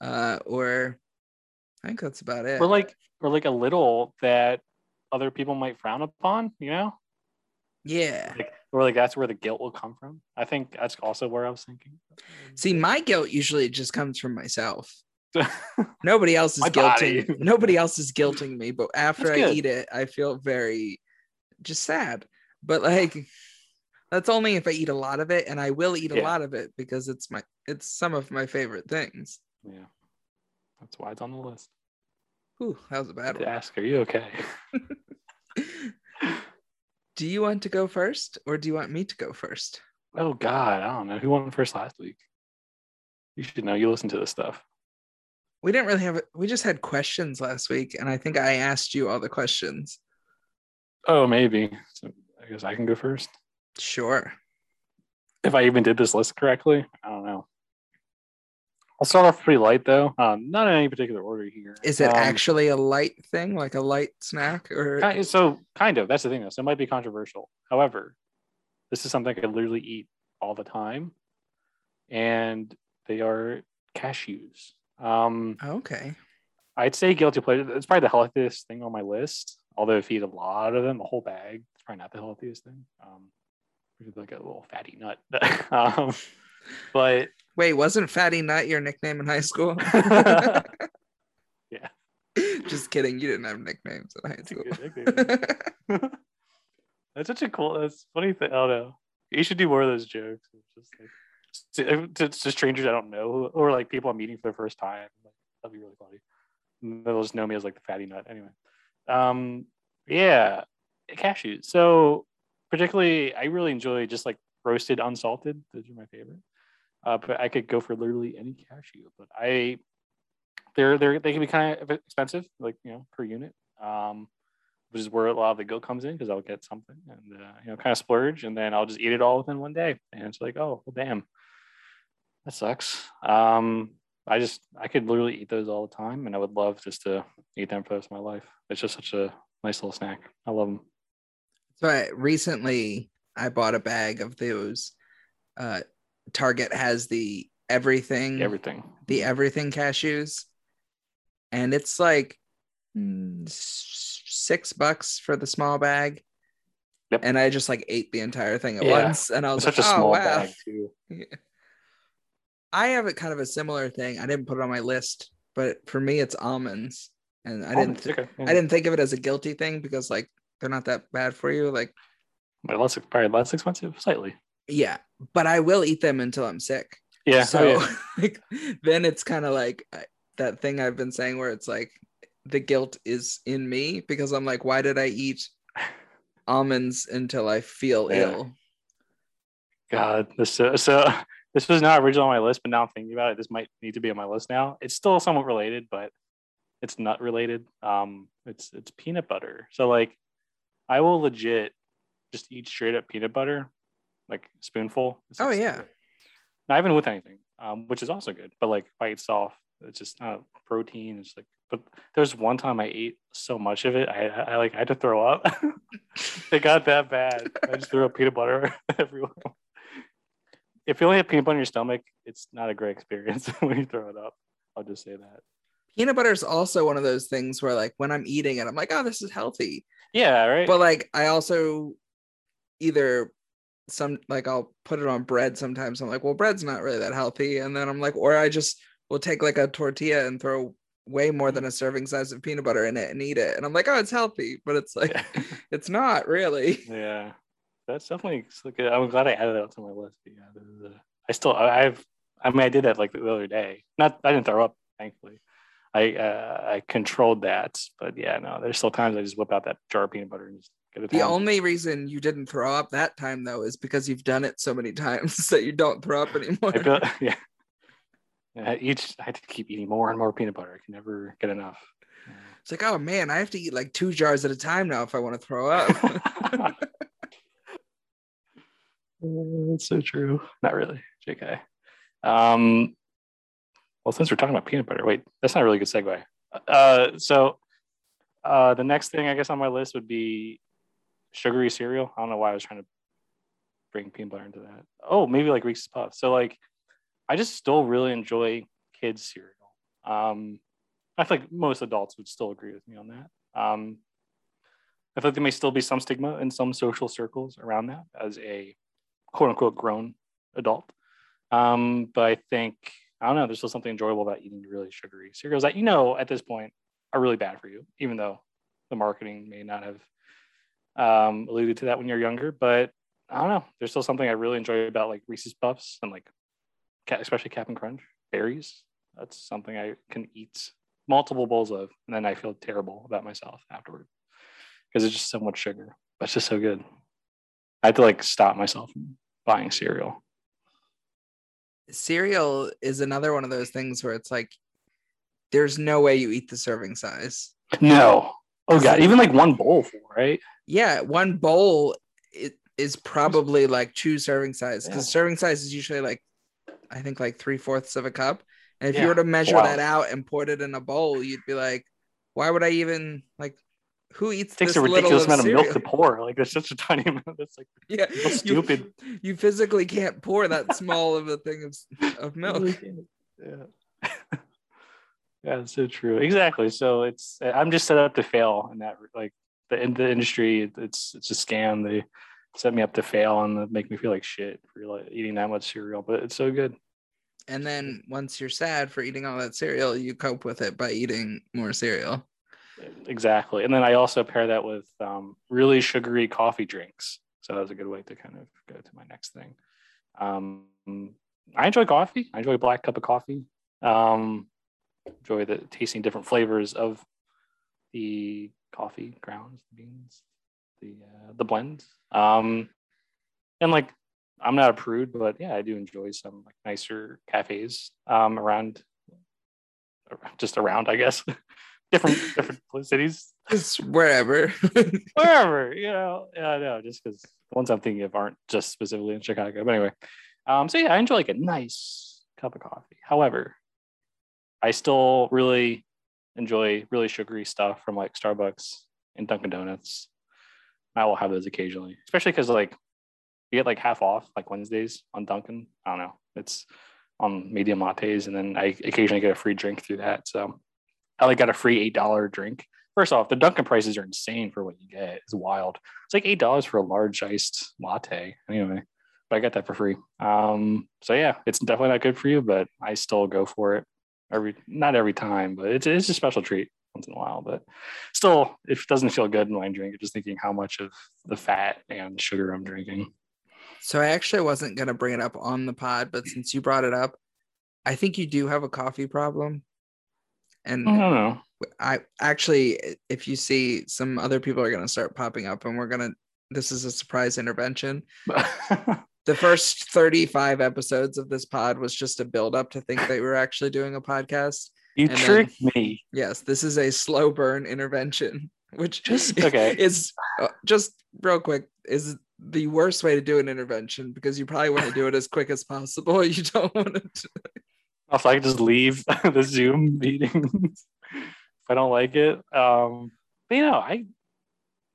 [SPEAKER 2] uh, or I think that's about it.
[SPEAKER 1] Or like, or like a little that other people might frown upon, you know?
[SPEAKER 2] Yeah.
[SPEAKER 1] Like, or like that's where the guilt will come from. I think that's also where I was thinking.
[SPEAKER 2] See, my guilt usually just comes from myself. Nobody else is
[SPEAKER 1] My body.
[SPEAKER 2] guilting. Nobody else is guilting me, but after I eat it, I feel very just sad. But like that's only if I eat a lot of it, and I will eat a lot of it because it's my it's some of my favorite things.
[SPEAKER 1] yeah, that's why it's on the list.
[SPEAKER 2] Ooh, that was a bad
[SPEAKER 1] To
[SPEAKER 2] one.
[SPEAKER 1] ask, are you okay?
[SPEAKER 2] Do you want to go first, or do you want me to go first?
[SPEAKER 1] Oh God, I don't know who won first last week. You should know. You listen to this stuff.
[SPEAKER 2] We didn't really have it. We just had questions last week, and I think I asked you all the questions.
[SPEAKER 1] Oh, maybe. So I guess I can go first.
[SPEAKER 2] Sure.
[SPEAKER 1] If I even did this list correctly, I don't know. I'll start off pretty light though. Um, not in any particular order here.
[SPEAKER 2] Is it
[SPEAKER 1] Um,
[SPEAKER 2] actually a light thing, like a light snack, or
[SPEAKER 1] Ki- So kind of. That's the thing though. So it might be controversial. However, this is something I could literally eat all the time, and they are cashews. Um,
[SPEAKER 2] okay?
[SPEAKER 1] I'd say guilty pleasure. It's probably the healthiest thing on my list. Although if you eat a lot of them, a whole bag, it's probably not the healthiest thing. Um, like a little fatty nut. um, but
[SPEAKER 2] Wait, wasn't Fatty Nut your nickname in high school?
[SPEAKER 1] Yeah.
[SPEAKER 2] Just kidding. You didn't have nicknames in high school.
[SPEAKER 1] nickname. that's such a cool. That's funny thing. I don't know. You should do more of those jokes. Just like to, to, to strangers I don't know, or like people I'm meeting for the first time. Like, that'd be really funny. They'll just know me as like the fatty nut. Anyway, um, yeah, cashews. So particularly, I really enjoy just like roasted, unsalted. Those are my favorite. Uh, but I could go for literally any cashew. But I, they're they're they can be kind of expensive, like you know per unit. Um, which is where a lot of the guilt comes in because I'll get something and uh, you know kind of splurge and then I'll just eat it all within one day and it's like oh well damn that sucks um I just I could literally eat those all the time and I would love just to eat them for the rest of my life it's just such a nice little snack I love them
[SPEAKER 2] So I, recently, I bought a bag of those. Uh, Target has the everything,
[SPEAKER 1] everything
[SPEAKER 2] the everything cashews, and it's like mm, six bucks for the small bag.
[SPEAKER 1] Yep.
[SPEAKER 2] And I just like ate the entire thing at
[SPEAKER 1] Yeah.
[SPEAKER 2] once, and I was
[SPEAKER 1] it's
[SPEAKER 2] like,
[SPEAKER 1] such a
[SPEAKER 2] "Oh
[SPEAKER 1] small
[SPEAKER 2] wow!"
[SPEAKER 1] bag too
[SPEAKER 2] I have it kind of a similar thing. I didn't put it on my list, but for me, it's almonds, and I didn't. th-
[SPEAKER 1] okay
[SPEAKER 2] I didn't think of it as a guilty thing because like they're not that bad for you. Like,
[SPEAKER 1] but less probably less expensive slightly
[SPEAKER 2] yeah, but I will eat them until I'm sick.
[SPEAKER 1] yeah
[SPEAKER 2] So
[SPEAKER 1] oh, yeah.
[SPEAKER 2] like, then it's kind of like uh, that thing I've been saying where it's like the guilt is in me because I'm like, why did I eat almonds until I feel
[SPEAKER 1] Yeah.
[SPEAKER 2] ill?
[SPEAKER 1] God, this so, so this was not original on my list, but now I'm thinking about it, this might need to be on my list now. It's still somewhat related, but it's not related. Um, it's it's peanut butter. So like, I will legit just eat straight up peanut butter, like spoonful. It's
[SPEAKER 2] Oh,
[SPEAKER 1] like-
[SPEAKER 2] yeah.
[SPEAKER 1] Not even with anything, um, which is also good. But like by itself, it's just not protein. It's like, but there's one time I ate so much of it, I, I like I had to throw up. it got that bad. I just threw up peanut butter everywhere. If you only have peanut butter in your stomach, it's not a great experience when you throw it up. I'll just say that.
[SPEAKER 2] Peanut butter is also one of those things where like when I'm eating it, I'm like, oh, this is healthy.
[SPEAKER 1] Yeah, right.
[SPEAKER 2] But like I also either some like I'll put it on bread sometimes. I'm like, well, bread's not really that healthy. And then I'm like, or I just will take like a tortilla and throw way more than a serving size of peanut butter in it and eat it. And I'm like, oh, it's healthy, but it's like it's not really.
[SPEAKER 1] yeah, that's definitely. like, I'm glad I added that to my list. But yeah, a- I still I- I've I mean I did that like the other day. Not I didn't throw up, thankfully. I uh, I controlled that, but yeah, no. There's still times I just whip out that jar of peanut butter and just.
[SPEAKER 2] The only reason you didn't throw up that time though is because you've done it so many times that you don't throw up anymore.
[SPEAKER 1] I feel yeah. Yeah, Each I had to keep eating more and more peanut butter. I can never get enough.
[SPEAKER 2] It's like, oh man, I have to eat like two jars at a time now if I want to throw up.
[SPEAKER 1] That's so true. Not really, JK. Um, well, since we're talking about peanut butter, wait, that's not a really good segue. Uh, so uh, the next thing I guess on my list would be sugary cereal. I don't know why I was trying to bring peanut butter into that. Oh, maybe like Reese's Puffs. So like, I just still really enjoy kids cereal. Um, I think most adults would still agree with me on that. Um, I think there may still be some stigma in some social circles around that as a quote unquote grown adult. Um, but I think I don't know. There's still something enjoyable about eating really sugary cereals that you know at this point are really bad for you, even though the marketing may not have um, alluded to that when you're younger. But I don't know. There's still something I really enjoy about like Reese's Puffs and like, especially Cap'n Crunch berries. That's something I can eat multiple bowls of, and then I feel terrible about myself afterward because it's just so much sugar. But it's just so good. I had to like stop myself from buying cereal.
[SPEAKER 2] Cereal is another one of those things where it's like, there's no way you eat the serving size.
[SPEAKER 1] No. Oh god, even like one bowl full, right?
[SPEAKER 2] Yeah, one bowl is probably like two serving size because yeah. serving size is usually like, I think like three fourths of a cup. And if yeah. you were to measure wow. that out and pour it in a bowl, you'd be like, why would I even like who eats it
[SPEAKER 1] takes a ridiculous amount of, milk to pour. Like there's such a tiny amount. That's like
[SPEAKER 2] yeah
[SPEAKER 1] so stupid.
[SPEAKER 2] you, you, physically can't pour that small of a thing of, of milk.
[SPEAKER 1] yeah. Yeah it's so true. Exactly. So it's i'm just set up to fail in that like the in the industry it's it's a scam they set me up to fail and make me feel like shit for like eating that much cereal but it's so good
[SPEAKER 2] and then once you're sad for eating all that cereal you cope with it by eating more cereal
[SPEAKER 1] exactly. And then I also pair that with um, really sugary coffee drinks. So that was a good way to kind of go to my next thing. Um, I enjoy coffee. I enjoy a black cup of coffee. Um, enjoy the tasting different flavors of the coffee grounds, the beans, the uh, the blends. Um, and like, I'm not a prude, but yeah, I do enjoy some like nicer cafes um, around, just around, I guess. different different cities.
[SPEAKER 2] Just wherever.
[SPEAKER 1] wherever, you know. Yeah, no, just because the ones I'm thinking of aren't just specifically in Chicago. But anyway, um, so yeah, I enjoy like a nice cup of coffee. However, I still really enjoy really sugary stuff from like Starbucks and Dunkin' Donuts. I will have those occasionally, especially because like you get like half off like Wednesdays on Dunkin'. I don't know. It's on medium lattes, and then I occasionally get a free drink through that. So I like got a free eight dollar drink. First off, the Dunkin' prices are insane for what you get. It's wild. It's like eight dollars for a large iced latte. Anyway, but I got that for free. Um, so yeah, it's definitely not good for you, but I still go for it every not every time, but it's it's a special treat once in a while. But still, if it doesn't feel good when I drink it. Just thinking how much of the fat and sugar I'm drinking.
[SPEAKER 2] So I actually wasn't gonna bring it up on the pod, but since you brought it up, I think you do have a coffee problem. And
[SPEAKER 1] I don't know.
[SPEAKER 2] I actually, if you see some other people are going to start popping up, and we're going to, this is a surprise intervention. the first 35 episodes of this pod was just a build up to think that we were actually doing a podcast.
[SPEAKER 1] You and tricked then, me.
[SPEAKER 2] Yes, this is a slow burn intervention, which
[SPEAKER 1] just okay
[SPEAKER 2] is uh, just real quick is the worst way to do an intervention because you probably want to do it as quick as possible. You don't want to.
[SPEAKER 1] If I can just leave the Zoom meeting if I don't like it. Um, but you know, I,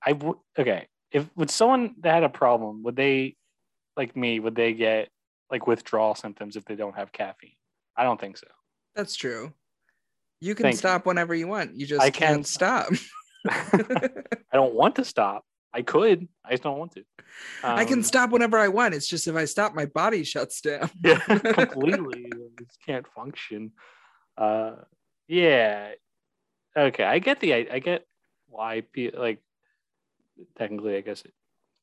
[SPEAKER 1] I would okay. If with someone that had a problem, would they, like me, would they get like withdrawal symptoms if they don't have caffeine? I don't think so.
[SPEAKER 2] That's true. You can Thank stop you. whenever you want. You just I can't, can't stop.
[SPEAKER 1] I don't want to stop. I could. I just don't want to.
[SPEAKER 2] Um, I can um, stop whenever I want. It's just if I stop, my body shuts down.
[SPEAKER 1] yeah, completely. It can't function. Uh, yeah. Okay, I get the. I, I get why people like. Technically, I guess it's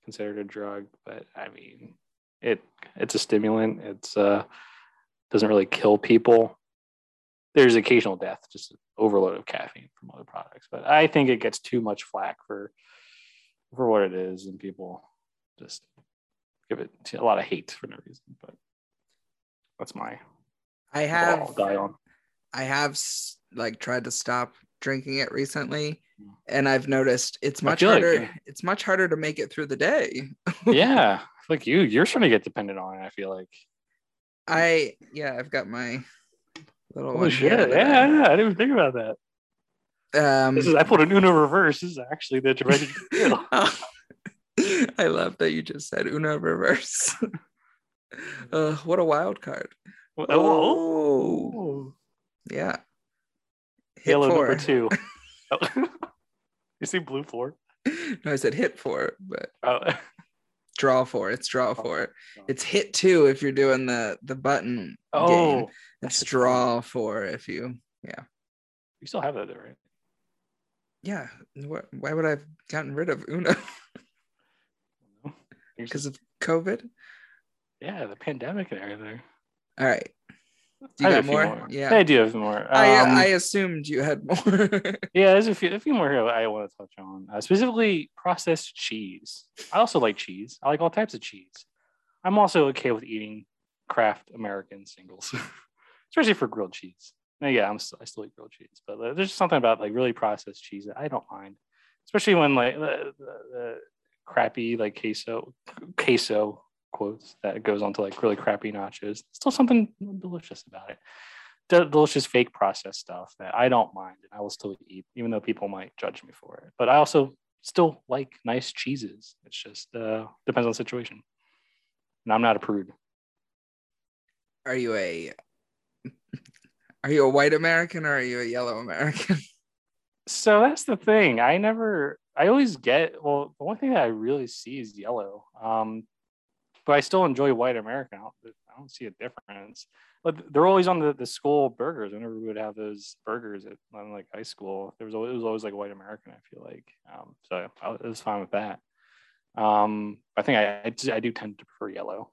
[SPEAKER 1] considered a drug, but I mean, it it's a stimulant. It's uh doesn't really kill people. There's occasional death, just overload of caffeine from other products, but I think it gets too much flack for for what it is, and people just give it a lot of hate for no reason. But that's my.
[SPEAKER 2] I have. I have like tried to stop drinking it recently. And I've noticed it's much harder. Like, it's much harder to make it through the day.
[SPEAKER 1] yeah, like you, you're starting to get dependent on it. I feel like.
[SPEAKER 2] I yeah, I've got my little.
[SPEAKER 1] Oh shit! Yeah, yeah, I didn't even think about that. Um, this is I put an Uno reverse. This is actually the directed.
[SPEAKER 2] I love that you just said Uno reverse. uh, what a wild card!
[SPEAKER 1] Oh, oh.
[SPEAKER 2] yeah.
[SPEAKER 1] Hit Halo four. number two. You see blue four?
[SPEAKER 2] No, I said hit four, but
[SPEAKER 1] oh.
[SPEAKER 2] draw four. It's draw four. It's hit two if you're doing the the button Oh, game.
[SPEAKER 1] oh,
[SPEAKER 2] It's draw four if you yeah.
[SPEAKER 1] you still have that though, right?
[SPEAKER 2] Yeah. What, why would I have gotten rid of Uno? Because of COVID?
[SPEAKER 1] yeah, the pandemic and everything.
[SPEAKER 2] All right. Do you
[SPEAKER 1] I
[SPEAKER 2] got
[SPEAKER 1] have
[SPEAKER 2] more? Yeah.
[SPEAKER 1] I do have more.
[SPEAKER 2] I
[SPEAKER 1] Um,
[SPEAKER 2] I assumed you had more.
[SPEAKER 1] Yeah, there's a few, a few more here I want to touch on. Uh, specifically, processed cheese. I also like cheese. I like all types of cheese. I'm also okay with eating Kraft American singles, especially for grilled cheese. Now, yeah, I'm still, I still eat grilled cheese, but uh, there's something about like really processed cheese that I don't mind, especially when like the, the, the crappy like queso queso quotes that goes on to like really crappy nachos. Still something delicious about it de- delicious fake processed stuff that I don't mind and I will still eat, even though people might judge me for it. But I also still like nice cheeses. It's just uh, depends on the situation. And I'm not a prude.
[SPEAKER 2] are you a are you a white American or are you a yellow American?
[SPEAKER 1] So that's the thing. I never, I always get, well, the one thing that I really see is yellow. Um, but I still enjoy white American. I don't, I don't see a difference. But they're always on the, the school burgers. Whenever we would have those burgers at like high school, there was always, it was always like white American. I feel like um, so I was fine with that. Um, I think I, I do- I do tend to prefer yellow.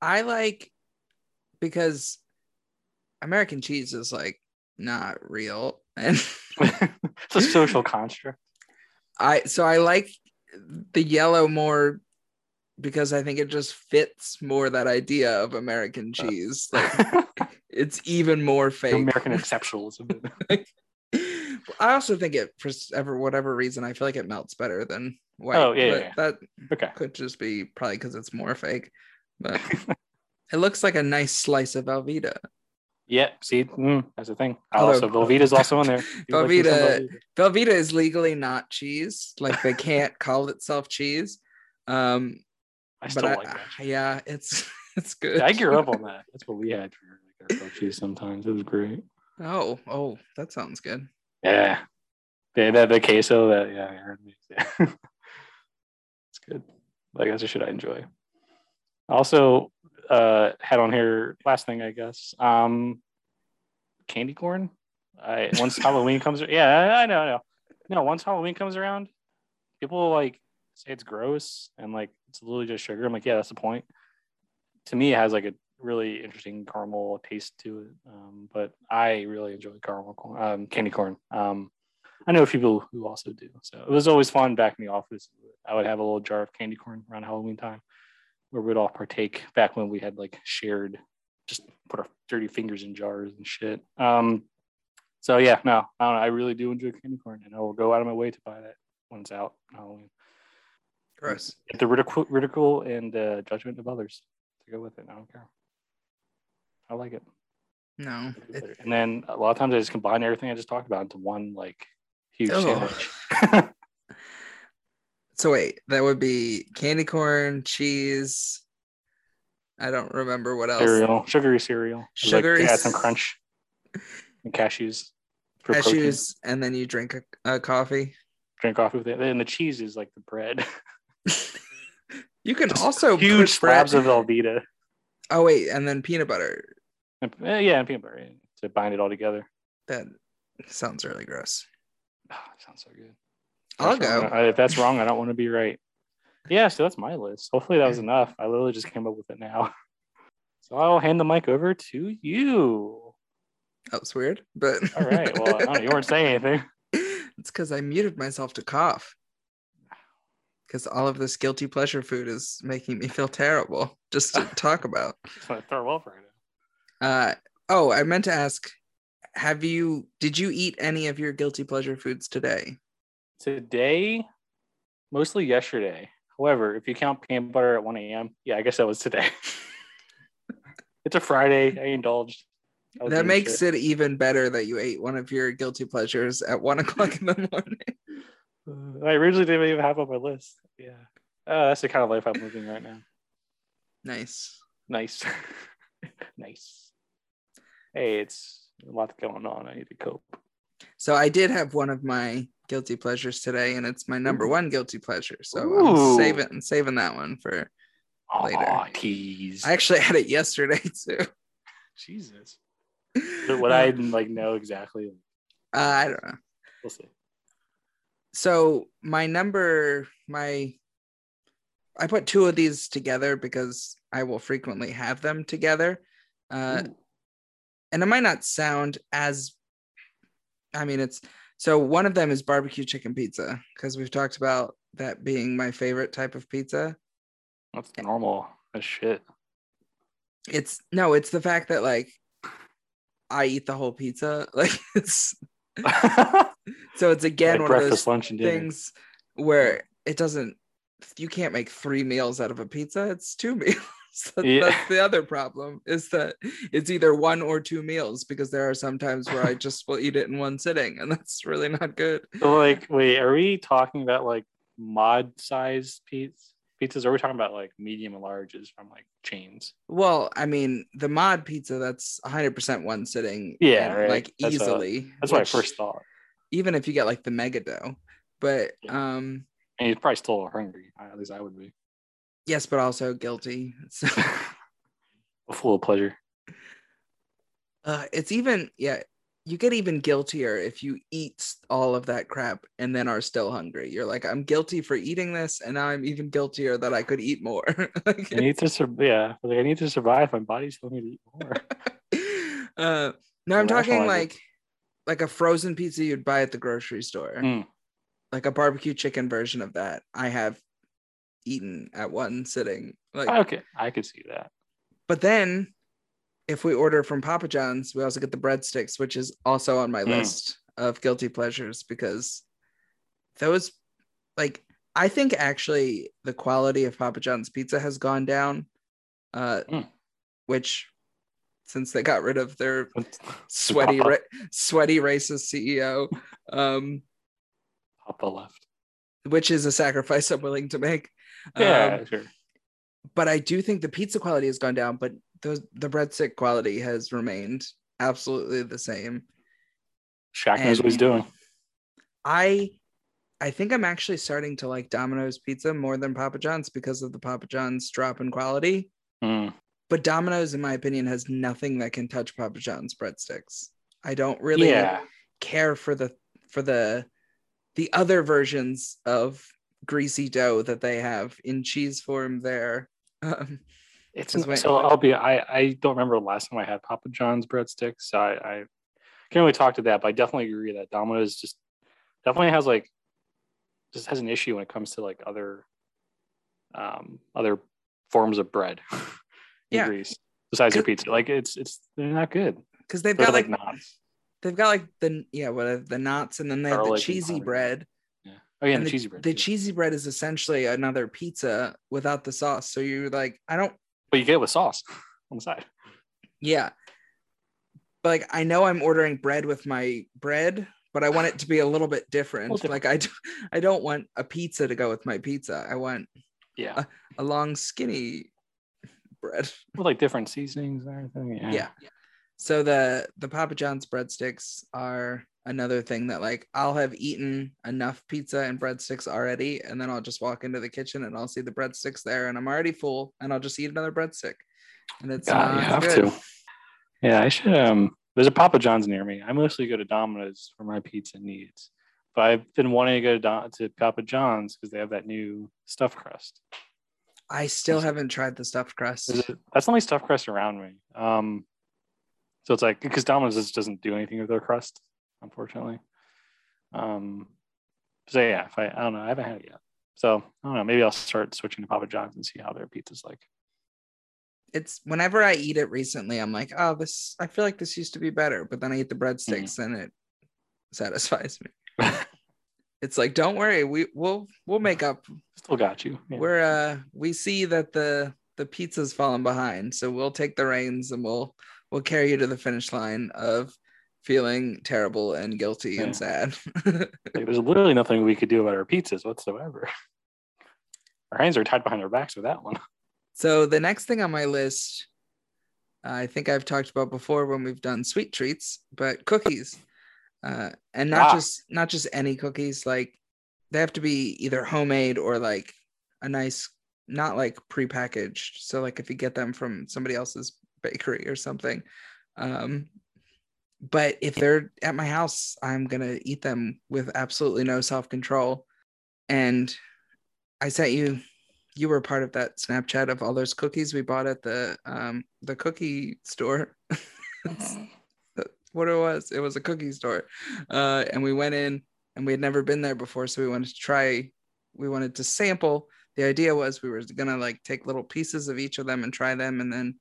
[SPEAKER 2] I like because American cheese is like not real and
[SPEAKER 1] it's a social construct.
[SPEAKER 2] I so I like the yellow more because I think it just fits more that idea of American cheese. Like it's even more fake.
[SPEAKER 1] American exceptionalism.
[SPEAKER 2] I also think it for ever whatever reason I feel like it melts better than white.
[SPEAKER 1] Oh, yeah, yeah, yeah.
[SPEAKER 2] that
[SPEAKER 1] okay.
[SPEAKER 2] could just be probably because it's more fake. But it looks like a nice slice of Velveeta.
[SPEAKER 1] Yeah, see, mm, that's the thing. I also Velveeta's also in there.
[SPEAKER 2] Velveeta- Velveeta is legally not cheese. Like they can't call itself cheese. Um,
[SPEAKER 1] I
[SPEAKER 2] but
[SPEAKER 1] still
[SPEAKER 2] I,
[SPEAKER 1] like that.
[SPEAKER 2] yeah, it's it's good.
[SPEAKER 1] I grew up on that. That's what we had for like our cheese sometimes. It was great.
[SPEAKER 2] Oh, oh, that sounds good.
[SPEAKER 1] Yeah. The, the, the queso that, yeah, I heard me. Yeah. it's good. Like, that's a shit I enjoy. Also, uh, had on here, last thing, I guess, um, candy corn. I Once Halloween comes, yeah, I, I know, I know. No, once Halloween comes around, people like say it's gross and like it's literally just sugar. I'm like, yeah, that's the point. To me, it has like a really interesting caramel taste to it. Um, but I really enjoy caramel corn, um, candy corn. Um, I know a few people who also do. So it was always fun back in the office. I would have a little jar of candy corn around Halloween time where we'd all partake back when we had like shared, just put our dirty fingers in jars and shit. Um, so yeah, no, I don't know. I really do enjoy candy corn and I will go out of my way to buy that when it's out on Get the ridicule, ridicule and uh, judgment of others to go with it. I don't care. I like it.
[SPEAKER 2] No. it-
[SPEAKER 1] And then a lot of times I just combine everything I just talked about into one like huge
[SPEAKER 2] Oh.
[SPEAKER 1] sandwich.
[SPEAKER 2] so wait, that would be candy corn, cheese. I don't remember what else.
[SPEAKER 1] cereal, sugary cereal. It's like,
[SPEAKER 2] Sugary
[SPEAKER 1] add some crunch and cashews for protein.
[SPEAKER 2] Cashews, and then you drink a, a coffee.
[SPEAKER 1] Drink coffee with it. And the cheese is like the bread.
[SPEAKER 2] You can
[SPEAKER 1] Just
[SPEAKER 2] also
[SPEAKER 1] huge
[SPEAKER 2] bread-
[SPEAKER 1] slabs of Velveeta.
[SPEAKER 2] Oh wait, and then peanut butter.
[SPEAKER 1] And, uh, yeah, and peanut butter yeah, to bind it all together.
[SPEAKER 2] That sounds really gross.
[SPEAKER 1] Oh, sounds so good.
[SPEAKER 2] I'll
[SPEAKER 1] That's
[SPEAKER 2] go.
[SPEAKER 1] I- if that's wrong, I don't want to be right. Yeah, so that's my list. Hopefully that was enough. I literally just came up with it now. So I'll hand the mic over to you.
[SPEAKER 2] That was weird, but
[SPEAKER 1] All right. Well, I don't know, you weren't saying anything.
[SPEAKER 2] it's because I muted myself to cough. Because all of this guilty pleasure food is making me feel terrible just to talk about.
[SPEAKER 1] Just want to throw up right now.
[SPEAKER 2] Uh, oh, I meant to ask: Have you? Did you eat any of your guilty pleasure foods today?
[SPEAKER 1] Today, mostly yesterday. However, if you count peanut butter at 1 a.m., yeah, I guess that was today. it's a Friday. I indulged. I
[SPEAKER 2] That makes
[SPEAKER 1] shit.
[SPEAKER 2] it even better that you ate one of your guilty pleasures at one o'clock in the morning.
[SPEAKER 1] Uh, I originally didn't even have on my list. Yeah. Uh, that's the kind of life I'm living right now.
[SPEAKER 2] Nice.
[SPEAKER 1] Nice. nice. Hey, it's a lot going on. I need to cope.
[SPEAKER 2] So I did have one of my guilty pleasures today, and it's my number one guilty pleasure. So
[SPEAKER 1] Ooh.
[SPEAKER 2] I'm saving I'm saving that one for. Later.
[SPEAKER 1] Aw, tease.
[SPEAKER 2] I actually had it yesterday too.
[SPEAKER 1] Jesus. Would I like know exactly?
[SPEAKER 2] Uh, I don't know.
[SPEAKER 1] We'll see.
[SPEAKER 2] So my number, my, I put two of these together because I will frequently have them together. Uh, and it might not sound as i mean it's so one of them is barbecue chicken pizza because we've talked about that being my favorite type of pizza
[SPEAKER 1] That's normal as shit.
[SPEAKER 2] it's no it's the fact that like i eat the whole pizza like it's so it's again
[SPEAKER 1] Like
[SPEAKER 2] one of those
[SPEAKER 1] lunch, and dinner.
[SPEAKER 2] things where it doesn't you can't make three meals out of a pizza it's two meals That-
[SPEAKER 1] Yeah.
[SPEAKER 2] that's the other problem is that it's either one or two meals because there are some times where i just will eat it in one sitting and that's really not good
[SPEAKER 1] So, like, wait, are we talking about like mod size pizzas? Pizzas? Or are we talking about like medium and larges from like chains?
[SPEAKER 2] well i mean the mod pizza that's 100% one sitting
[SPEAKER 1] Yeah,
[SPEAKER 2] and,
[SPEAKER 1] right.
[SPEAKER 2] like
[SPEAKER 1] That's
[SPEAKER 2] easily
[SPEAKER 1] That's what I
[SPEAKER 2] which-
[SPEAKER 1] first thought.
[SPEAKER 2] Even if you get like the mega dough but um
[SPEAKER 1] And you're probably still hungry. At least I would be.
[SPEAKER 2] yes but also guilty so
[SPEAKER 1] Full of pleasure.
[SPEAKER 2] Uh, it's even yeah, you get even guiltier if you eat all of that crap and then are still hungry. You're like, I'm guilty for eating this, and now I'm even guiltier that I could eat more. Like,
[SPEAKER 1] I need to survive. Yeah, like I need to survive. My body's telling me to eat more.
[SPEAKER 2] uh, no, I'm
[SPEAKER 1] Rationalize
[SPEAKER 2] talking like like a frozen pizza you'd buy at the grocery store,
[SPEAKER 1] Mm.
[SPEAKER 2] like a barbecue chicken version of that. I have eaten at one sitting. Like,
[SPEAKER 1] Okay, I could see that.
[SPEAKER 2] but then if we order from Papa John's, we also get the breadsticks, which is also on my
[SPEAKER 1] Mm.
[SPEAKER 2] list of guilty pleasures because those, like, I think actually the quality of Papa John's pizza has gone down, uh,
[SPEAKER 1] Mm.
[SPEAKER 2] which since they got rid of their sweaty, ra- sweaty racist CEO, um,
[SPEAKER 1] Papa left.
[SPEAKER 2] which is a sacrifice I'm willing to make.
[SPEAKER 1] Yeah,
[SPEAKER 2] Um,
[SPEAKER 1] sure.
[SPEAKER 2] but I do think the pizza quality has gone down, but the the breadstick quality has remained absolutely the same.
[SPEAKER 1] Shaq knows what he's doing.
[SPEAKER 2] I I think I'm actually starting to like Domino's pizza more than Papa John's because of the Papa John's drop in quality.
[SPEAKER 1] Mm.
[SPEAKER 2] But Domino's, in my opinion, has nothing that can touch Papa John's breadsticks. I don't really
[SPEAKER 1] Yeah,
[SPEAKER 2] care for the for the the other versions of greasy dough that they have in cheese form there. Um,
[SPEAKER 1] it's
[SPEAKER 2] when-
[SPEAKER 1] so. I'll be. I I don't remember the last time I had Papa John's breadsticks. So I I can't really talk to that, but I definitely agree that Domino's just definitely has like just has an issue when it comes to like other um other forms of bread.
[SPEAKER 2] Yeah.
[SPEAKER 1] grease besides your pizza. Like it's it's they're not good.
[SPEAKER 2] because they've
[SPEAKER 1] They're
[SPEAKER 2] got
[SPEAKER 1] like
[SPEAKER 2] like
[SPEAKER 1] knots.
[SPEAKER 2] they've got like the yeah what the knots and then they have the cheesy bread
[SPEAKER 1] Yeah. Oh yeah, and the, cheesy bread.
[SPEAKER 2] the
[SPEAKER 1] too.
[SPEAKER 2] cheesy bread is essentially another pizza without the sauce so you're like i don't
[SPEAKER 1] but you get it with sauce on the side.
[SPEAKER 2] yeah but like i know i'm ordering bread with my bread but i want it to be a little bit different
[SPEAKER 1] Well,
[SPEAKER 2] like i do, i don't want a pizza to go with my pizza i want
[SPEAKER 1] Yeah.
[SPEAKER 2] a long skinny bread
[SPEAKER 1] with like different seasonings and everything. Yeah.
[SPEAKER 2] yeah. So the the Papa John's breadsticks are another thing that like I'll have eaten enough pizza and breadsticks already, and then I'll just walk into the kitchen and I'll see the breadsticks there, and I'm already full, and I'll just eat another breadstick, and it's
[SPEAKER 1] God, you have
[SPEAKER 2] good.
[SPEAKER 1] to. Yeah, I should. Um, there's a Papa John's near me. I mostly go to Domino's for my pizza needs, but I've been wanting to go to, Don- to Papa John's because they have that new stuffed crust.
[SPEAKER 2] I still haven't tried the stuffed crust.
[SPEAKER 1] It- that's the only stuffed crust around me. Um, so it's like because Domino's just doesn't do anything with their crust, unfortunately. Um, so yeah, if I, I don't know, I haven't had it yet. So I don't know. Maybe I'll start switching to Papa John's and see how their pizza's like.
[SPEAKER 2] It's whenever I eat it recently, I'm like, oh, this. I feel like this used to be better, but then I eat the breadsticks and it satisfies me. It's like, don't worry, we we'll we'll make up
[SPEAKER 1] Still got you. Yeah.
[SPEAKER 2] we're uh we see that the the pizza's fallen behind so we'll take the reins and we'll we'll carry you to the finish line of feeling terrible and guilty and sad
[SPEAKER 1] Like, there's literally nothing we could do about our pizzas whatsoever. Our hands are tied behind our backs with that one.
[SPEAKER 2] so the next thing on my list i think i've talked about before when we've done sweet treats but cookies uh, and not
[SPEAKER 1] Ah.
[SPEAKER 2] just not just any cookies. Like they have to be either homemade or like a nice, not like prepackaged. So like if you get them from somebody else's bakery or something. Um, but if they're at my house, I'm gonna eat them with absolutely no self control. And I sent you, you were part of that Snapchat of all those cookies we bought at the um the cookie store. What it was. It was a cookie store, uh, and we went in, and we had never been there before, so we wanted to try. We wanted to sample. The idea was we were gonna like take little pieces of each of them and try them, and then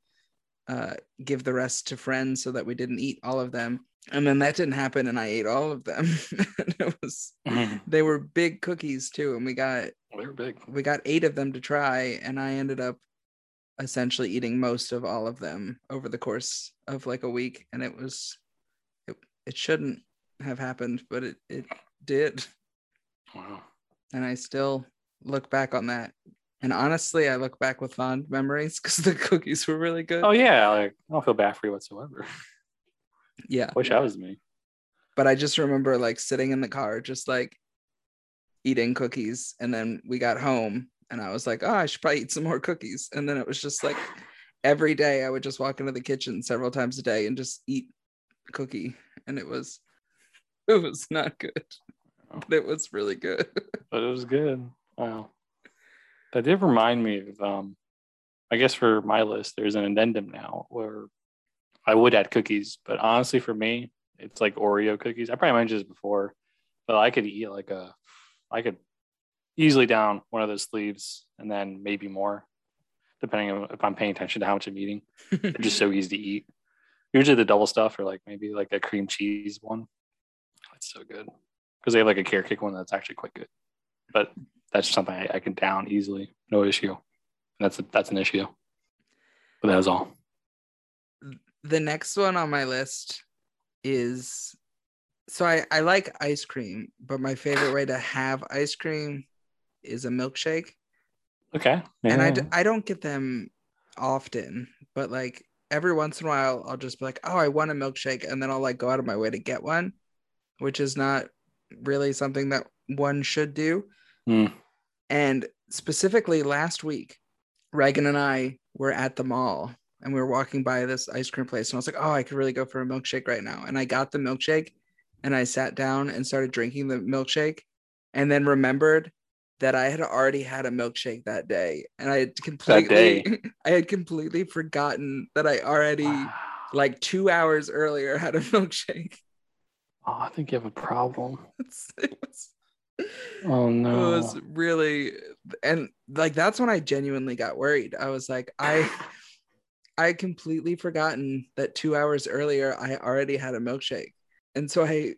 [SPEAKER 2] uh, give the rest to friends so that we didn't eat all of them. And then that didn't happen, and I ate all of them. it was they were big cookies too, and we got
[SPEAKER 1] They're big.
[SPEAKER 2] we got eight of them to try, and I ended up essentially eating most of all of them over the course of like a week, and it was it, shouldn't have happened, but it it did,
[SPEAKER 1] Wow.
[SPEAKER 2] and I still look back on that. And honestly, I look back with fond memories because the cookies were really good.
[SPEAKER 1] Oh yeah, like I don't feel bad for you whatsoever.
[SPEAKER 2] yeah,
[SPEAKER 1] Wish I was me.
[SPEAKER 2] but I just remember like sitting in the car, just like eating cookies. And then we got home and I was like, oh, I should probably eat some more cookies. And then it was just like every day I would just walk into the kitchen several times a day and just eat cookie. And it was, it was not good, but it was really good.
[SPEAKER 1] But it was good. Wow. That did remind me of um I guess for my list there's an addendum now where I would add cookies, but honestly for me, it's like Oreo cookies. I probably mentioned this before, but I could eat like a I could easily down one of those sleeves and then maybe more, depending on if I'm paying attention to how much I'm eating. They're just so easy to eat. Usually the double stuff or like maybe like a cream cheese one. That's so good. Because they have like a carrot cake one that's actually quite good. But that's something I, I can down easily, no issue. And that's a, that's an issue. But that was all.
[SPEAKER 2] the next one on my list is so I, I like ice cream, but my favorite way to have ice cream is a milkshake.
[SPEAKER 1] Okay.
[SPEAKER 2] and I, d-
[SPEAKER 1] Yeah.
[SPEAKER 2] I don't get them often but like every once in a while i'll just be like oh i want a milkshake and then i'll like go out of my way to get one which is not really something that one should do
[SPEAKER 1] Hmm.
[SPEAKER 2] and specifically last week reagan and i were at the mall and we were walking by this ice cream place and i was like oh i could really go for a milkshake right now and i got the milkshake and i sat down and started drinking the milkshake and then remembered that I had already had a milkshake that day, and I had completely, I had completely forgotten that I already,
[SPEAKER 1] Wow.
[SPEAKER 2] like two hours earlier, had a milkshake.
[SPEAKER 1] Oh, I think you have a problem.
[SPEAKER 2] It's- oh, it, was,
[SPEAKER 1] Oh no!
[SPEAKER 2] it was really, and like that's when I genuinely got worried. I was like, I, I had completely forgotten that two hours earlier I already had a milkshake, and so I,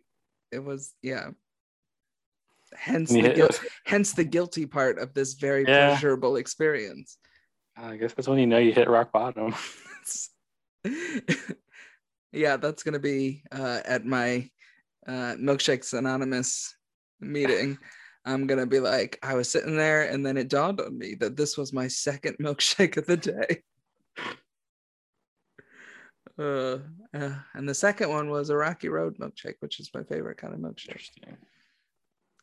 [SPEAKER 2] it was yeah. Hence the guilt, hence the guilty part of this very
[SPEAKER 1] Yeah.
[SPEAKER 2] pleasurable experience.
[SPEAKER 1] I guess that's when you know you hit rock bottom.
[SPEAKER 2] yeah, that's gonna be uh, at my uh, milkshakes anonymous meeting. I'm gonna be like, I was sitting there, and then it dawned on me that this was my second milkshake of the day. Uh, uh, and the second one was a Rocky Road milkshake, which is my favorite kind of milkshake
[SPEAKER 1] Interesting.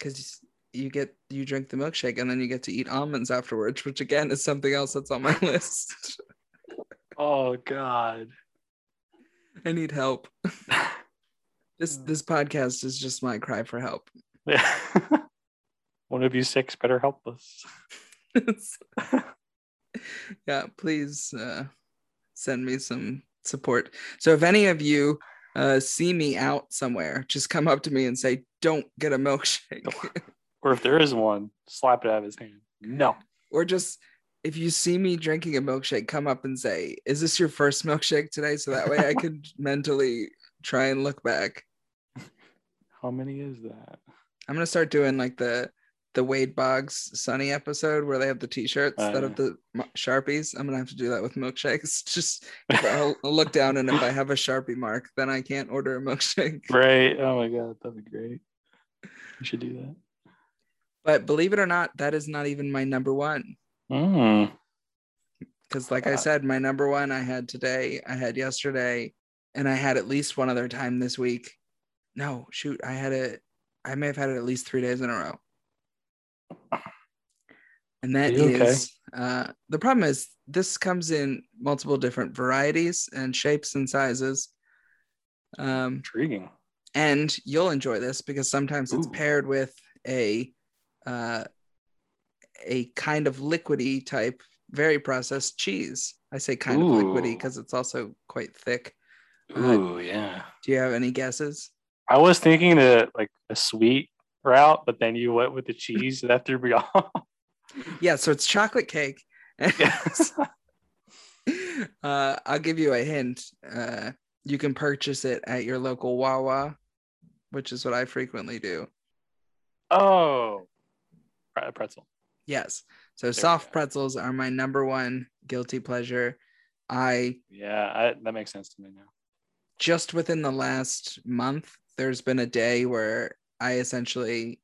[SPEAKER 2] Because you get you drink the milkshake and then you get to eat almonds afterwards, which again is something else that's on my list.
[SPEAKER 1] Oh God.
[SPEAKER 2] I need help. This this podcast is just my cry for help.
[SPEAKER 1] Yeah. One of you six better help us.
[SPEAKER 2] yeah, please uh, send me some support. So if any of you uh, see me out somewhere, just come up to me and say, "Don't get a milkshake,"
[SPEAKER 1] Or if there is one, slap it out of his hand. No.
[SPEAKER 2] or just if you see me drinking a milkshake, come up and say, "Is this your first milkshake today?" So that way I can mentally try and look back.
[SPEAKER 1] How many is that?
[SPEAKER 2] I'm gonna start doing like the the Wade Boggs Sunny episode where they have the T-shirts that
[SPEAKER 1] yeah.
[SPEAKER 2] have the sharpies. I'm gonna have to do that with milkshakes. Just I'll, I'll look down and if I have a sharpie mark, then I can't order a milkshake.
[SPEAKER 1] Right. Oh my God. That'd be great. We should do that.
[SPEAKER 2] But believe it or not, that is not even my number one.
[SPEAKER 1] Mm.
[SPEAKER 2] Because like I
[SPEAKER 1] Uh,
[SPEAKER 2] said, my number one I had today, I had yesterday, and I had at least one other time this week. no, shoot, I had it. I may have had it at least three days in a row. And that
[SPEAKER 1] you okay?
[SPEAKER 2] is uh, the problem is this comes in multiple different varieties and shapes and sizes. Um,
[SPEAKER 1] Intriguing.
[SPEAKER 2] and you'll enjoy this because sometimes it's paired with a uh, a kind of liquidy type, very processed cheese. I say kind of liquidy because it's also quite thick. Uh,
[SPEAKER 1] Ooh, yeah.
[SPEAKER 2] Do you have any guesses?
[SPEAKER 1] I was thinking that like a sweet route, but then you went with the cheese. That threw me off.
[SPEAKER 2] Yeah, so it's chocolate cake.
[SPEAKER 1] yes.
[SPEAKER 2] uh, I'll give you a hint. Uh, you can purchase it at your local Wawa, which is what I frequently do.
[SPEAKER 1] Oh, Pre- pretzel.
[SPEAKER 2] Yes. So
[SPEAKER 1] we
[SPEAKER 2] soft pretzels are my number one guilty pleasure. I
[SPEAKER 1] Yeah, I, that makes sense to me now.
[SPEAKER 2] just within the last month, there's been a day where I essentially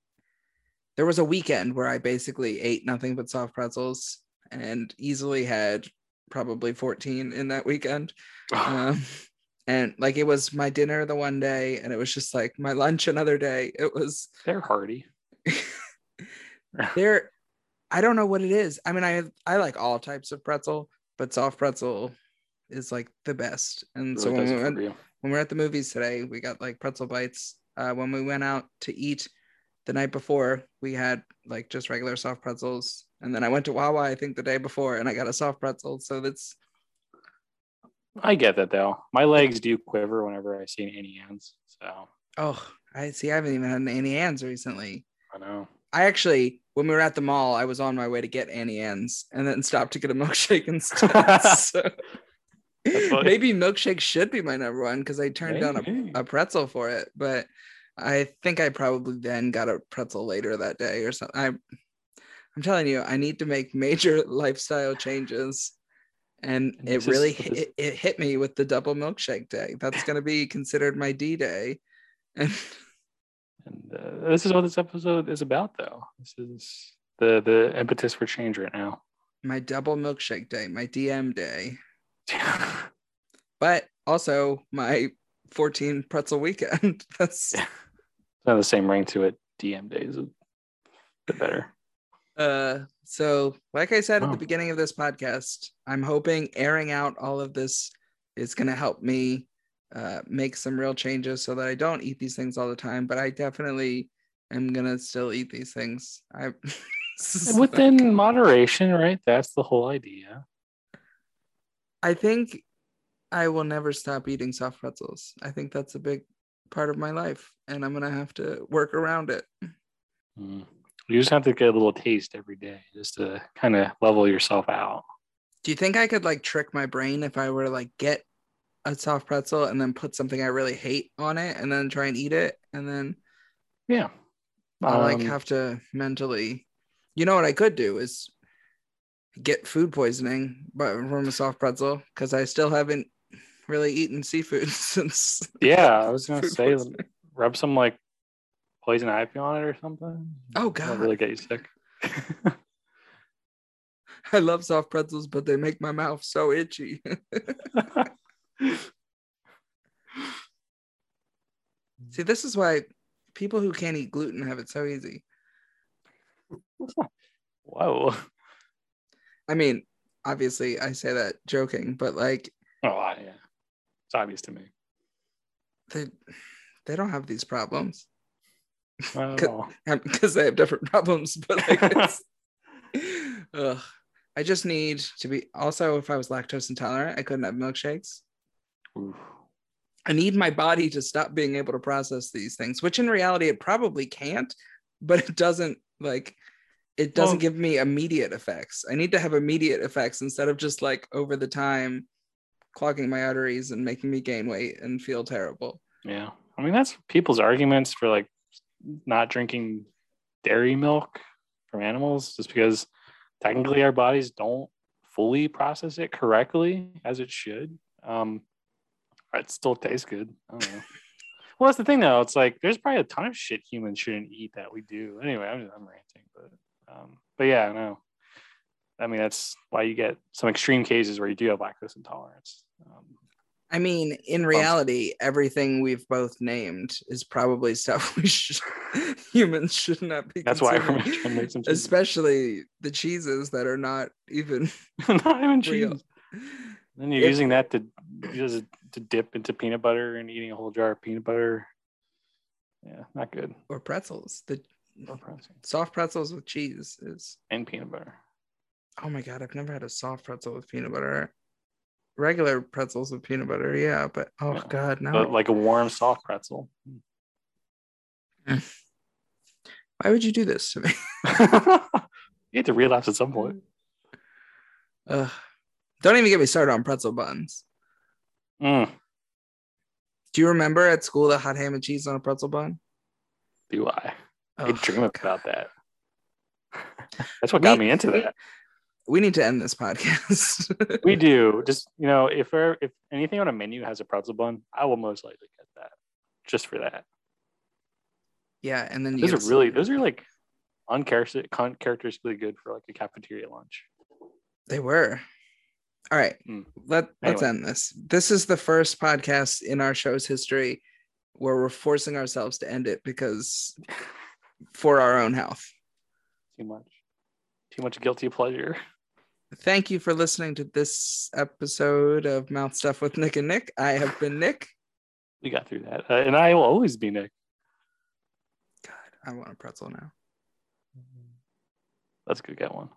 [SPEAKER 2] there was a weekend where I basically ate nothing but soft pretzels and easily had probably 14 in that weekend. Um, and like it was my dinner the one day, and it was just like my lunch another day. It was
[SPEAKER 1] They're hearty.
[SPEAKER 2] there. I don't know what it is. I mean, I I like all types of pretzel, but soft pretzel is like the best. And so when we went when we we're at the movies today, we got like pretzel bites. Uh, when we went out to eat the night before, we had like just regular soft pretzels. And then I went to Wawa, I think the day before, and I got a soft pretzel. So that's
[SPEAKER 1] I get that though. My legs do quiver whenever I see an Auntie Anne's. So
[SPEAKER 2] oh, I see. I haven't even had an Auntie Anne's recently.
[SPEAKER 1] I know.
[SPEAKER 2] I actually, when we were at the mall, I was on my way to get Auntie Anne's and then stopped to get a milkshake instead. so. Maybe milkshake should be my number one because I turned down a, a pretzel for it. But I think I probably then got a pretzel later that day or something. I, I'm telling you, I need to make major lifestyle changes. And
[SPEAKER 1] And
[SPEAKER 2] it
[SPEAKER 1] this is-
[SPEAKER 2] really it hit me with the double milkshake day. That's going to be considered my D day. And
[SPEAKER 1] And uh, this is what this episode is about, though. This is the the impetus for change right now.
[SPEAKER 2] my double milkshake day, my DM day. but also my 14 pretzel weekend. That's
[SPEAKER 1] Yeah. It's not the same ring to it. DM days a bit better.
[SPEAKER 2] uh so like I said at the beginning of this podcast, I'm hoping airing out all of this is going to help me uh make some real changes so that I don't eat these things all the time, but I definitely am going to still eat these things. I this is like-
[SPEAKER 1] Within moderation, right? That's the whole idea.
[SPEAKER 2] I think I will never stop eating soft pretzels. I think that's a big part of my life and I'm going to have to work around it.
[SPEAKER 1] Mm. You just have to get a little taste every day just to kind of level yourself out.
[SPEAKER 2] Do you think I could like trick my brain if I were to like get a soft pretzel and then put something I really hate on it and then try and eat it and then
[SPEAKER 1] Yeah.
[SPEAKER 2] I like
[SPEAKER 1] Um,
[SPEAKER 2] have to mentally you know what I could do is get food poisoning but from a soft pretzel because I still haven't really eaten seafood since
[SPEAKER 1] Yeah, I was gonna say
[SPEAKER 2] poisoning.
[SPEAKER 1] rub some like poison ivy on it or something.
[SPEAKER 2] Oh, god,
[SPEAKER 1] That'll
[SPEAKER 2] God.
[SPEAKER 1] really get you sick.
[SPEAKER 2] I love soft pretzels but they make my mouth so itchy. See, this is why people who can't eat gluten have it so easy.
[SPEAKER 1] Whoa.
[SPEAKER 2] I mean, obviously, I say that joking, but like
[SPEAKER 1] Oh I- yeah. It's obvious to me.
[SPEAKER 2] they they don't have these problems
[SPEAKER 1] Not at
[SPEAKER 2] Could-
[SPEAKER 1] all.
[SPEAKER 2] because they have different problems. But like, it's, ugh. I just need to be. Also, if I was lactose intolerant, I couldn't have milkshakes.
[SPEAKER 1] Oof.
[SPEAKER 2] I need my body to stop being able to process these things, which in reality it probably can't, but it doesn't like it doesn't
[SPEAKER 1] Well-
[SPEAKER 2] give me immediate effects. I need to have immediate effects instead of just like over the time clogging my arteries and making me gain weight and feel terrible.
[SPEAKER 1] Yeah. I mean that's people's arguments for like not drinking dairy milk from animals just because technically our bodies don't fully process it correctly as it should. Um it still tastes good. I don't know. well that's the thing though. It's like there's probably a ton of shit humans shouldn't eat that we do. Anyway, I'm I'm ranting, but um but yeah, I know. I mean that's why you get some extreme cases where you do have lactose intolerance. Um,
[SPEAKER 2] I mean, in reality, everything we've both named is probably stuff we should humans should not be.
[SPEAKER 1] That's why
[SPEAKER 2] consuming.
[SPEAKER 1] remember trying to make some cheese.
[SPEAKER 2] especially the cheeses that are not even
[SPEAKER 1] not even cheese.
[SPEAKER 2] real.
[SPEAKER 1] Then you're
[SPEAKER 2] If-
[SPEAKER 1] using that to just to dip into peanut butter and eating a whole jar of peanut butter. Yeah, not good.
[SPEAKER 2] or pretzels. The
[SPEAKER 1] Or pretzel.
[SPEAKER 2] soft pretzels with cheese is.
[SPEAKER 1] And peanut butter.
[SPEAKER 2] Oh my god, I've never had a soft pretzel with peanut butter. Regular pretzels with peanut butter, yeah, but oh
[SPEAKER 1] Yeah.
[SPEAKER 2] god, no.
[SPEAKER 1] But like a warm, soft pretzel.
[SPEAKER 2] Why would you do this to me?
[SPEAKER 1] you had to relapse at some point.
[SPEAKER 2] Ugh. Don't even get me started on pretzel buns.
[SPEAKER 1] Mm,
[SPEAKER 2] Do you remember at school the hot ham and cheese on a pretzel bun?
[SPEAKER 1] do I? I
[SPEAKER 2] Oh,
[SPEAKER 1] dream
[SPEAKER 2] God.
[SPEAKER 1] about that. That's what got me into that.
[SPEAKER 2] We need to end this podcast.
[SPEAKER 1] We do. Just you know, if there, if anything on a menu has a pretzel bun, I will most likely get that. Just for that.
[SPEAKER 2] yeah, and then
[SPEAKER 1] Those are really those are like uncharacteristic uncharacteristically good for like a cafeteria lunch.
[SPEAKER 2] They were. All right.
[SPEAKER 1] Mm.
[SPEAKER 2] Let let's
[SPEAKER 1] Anyway.
[SPEAKER 2] end this. This is the first podcast in our show's history where we're forcing ourselves to end it because for our own health.
[SPEAKER 1] Too much. Too much guilty pleasure.
[SPEAKER 2] Thank you for listening to this episode of Mouth Stuff with Nick and Nick. I have been Nick.
[SPEAKER 1] We got through that. Uh, and I will always be Nick.
[SPEAKER 2] God, I want a pretzel now.
[SPEAKER 1] Let's go get one.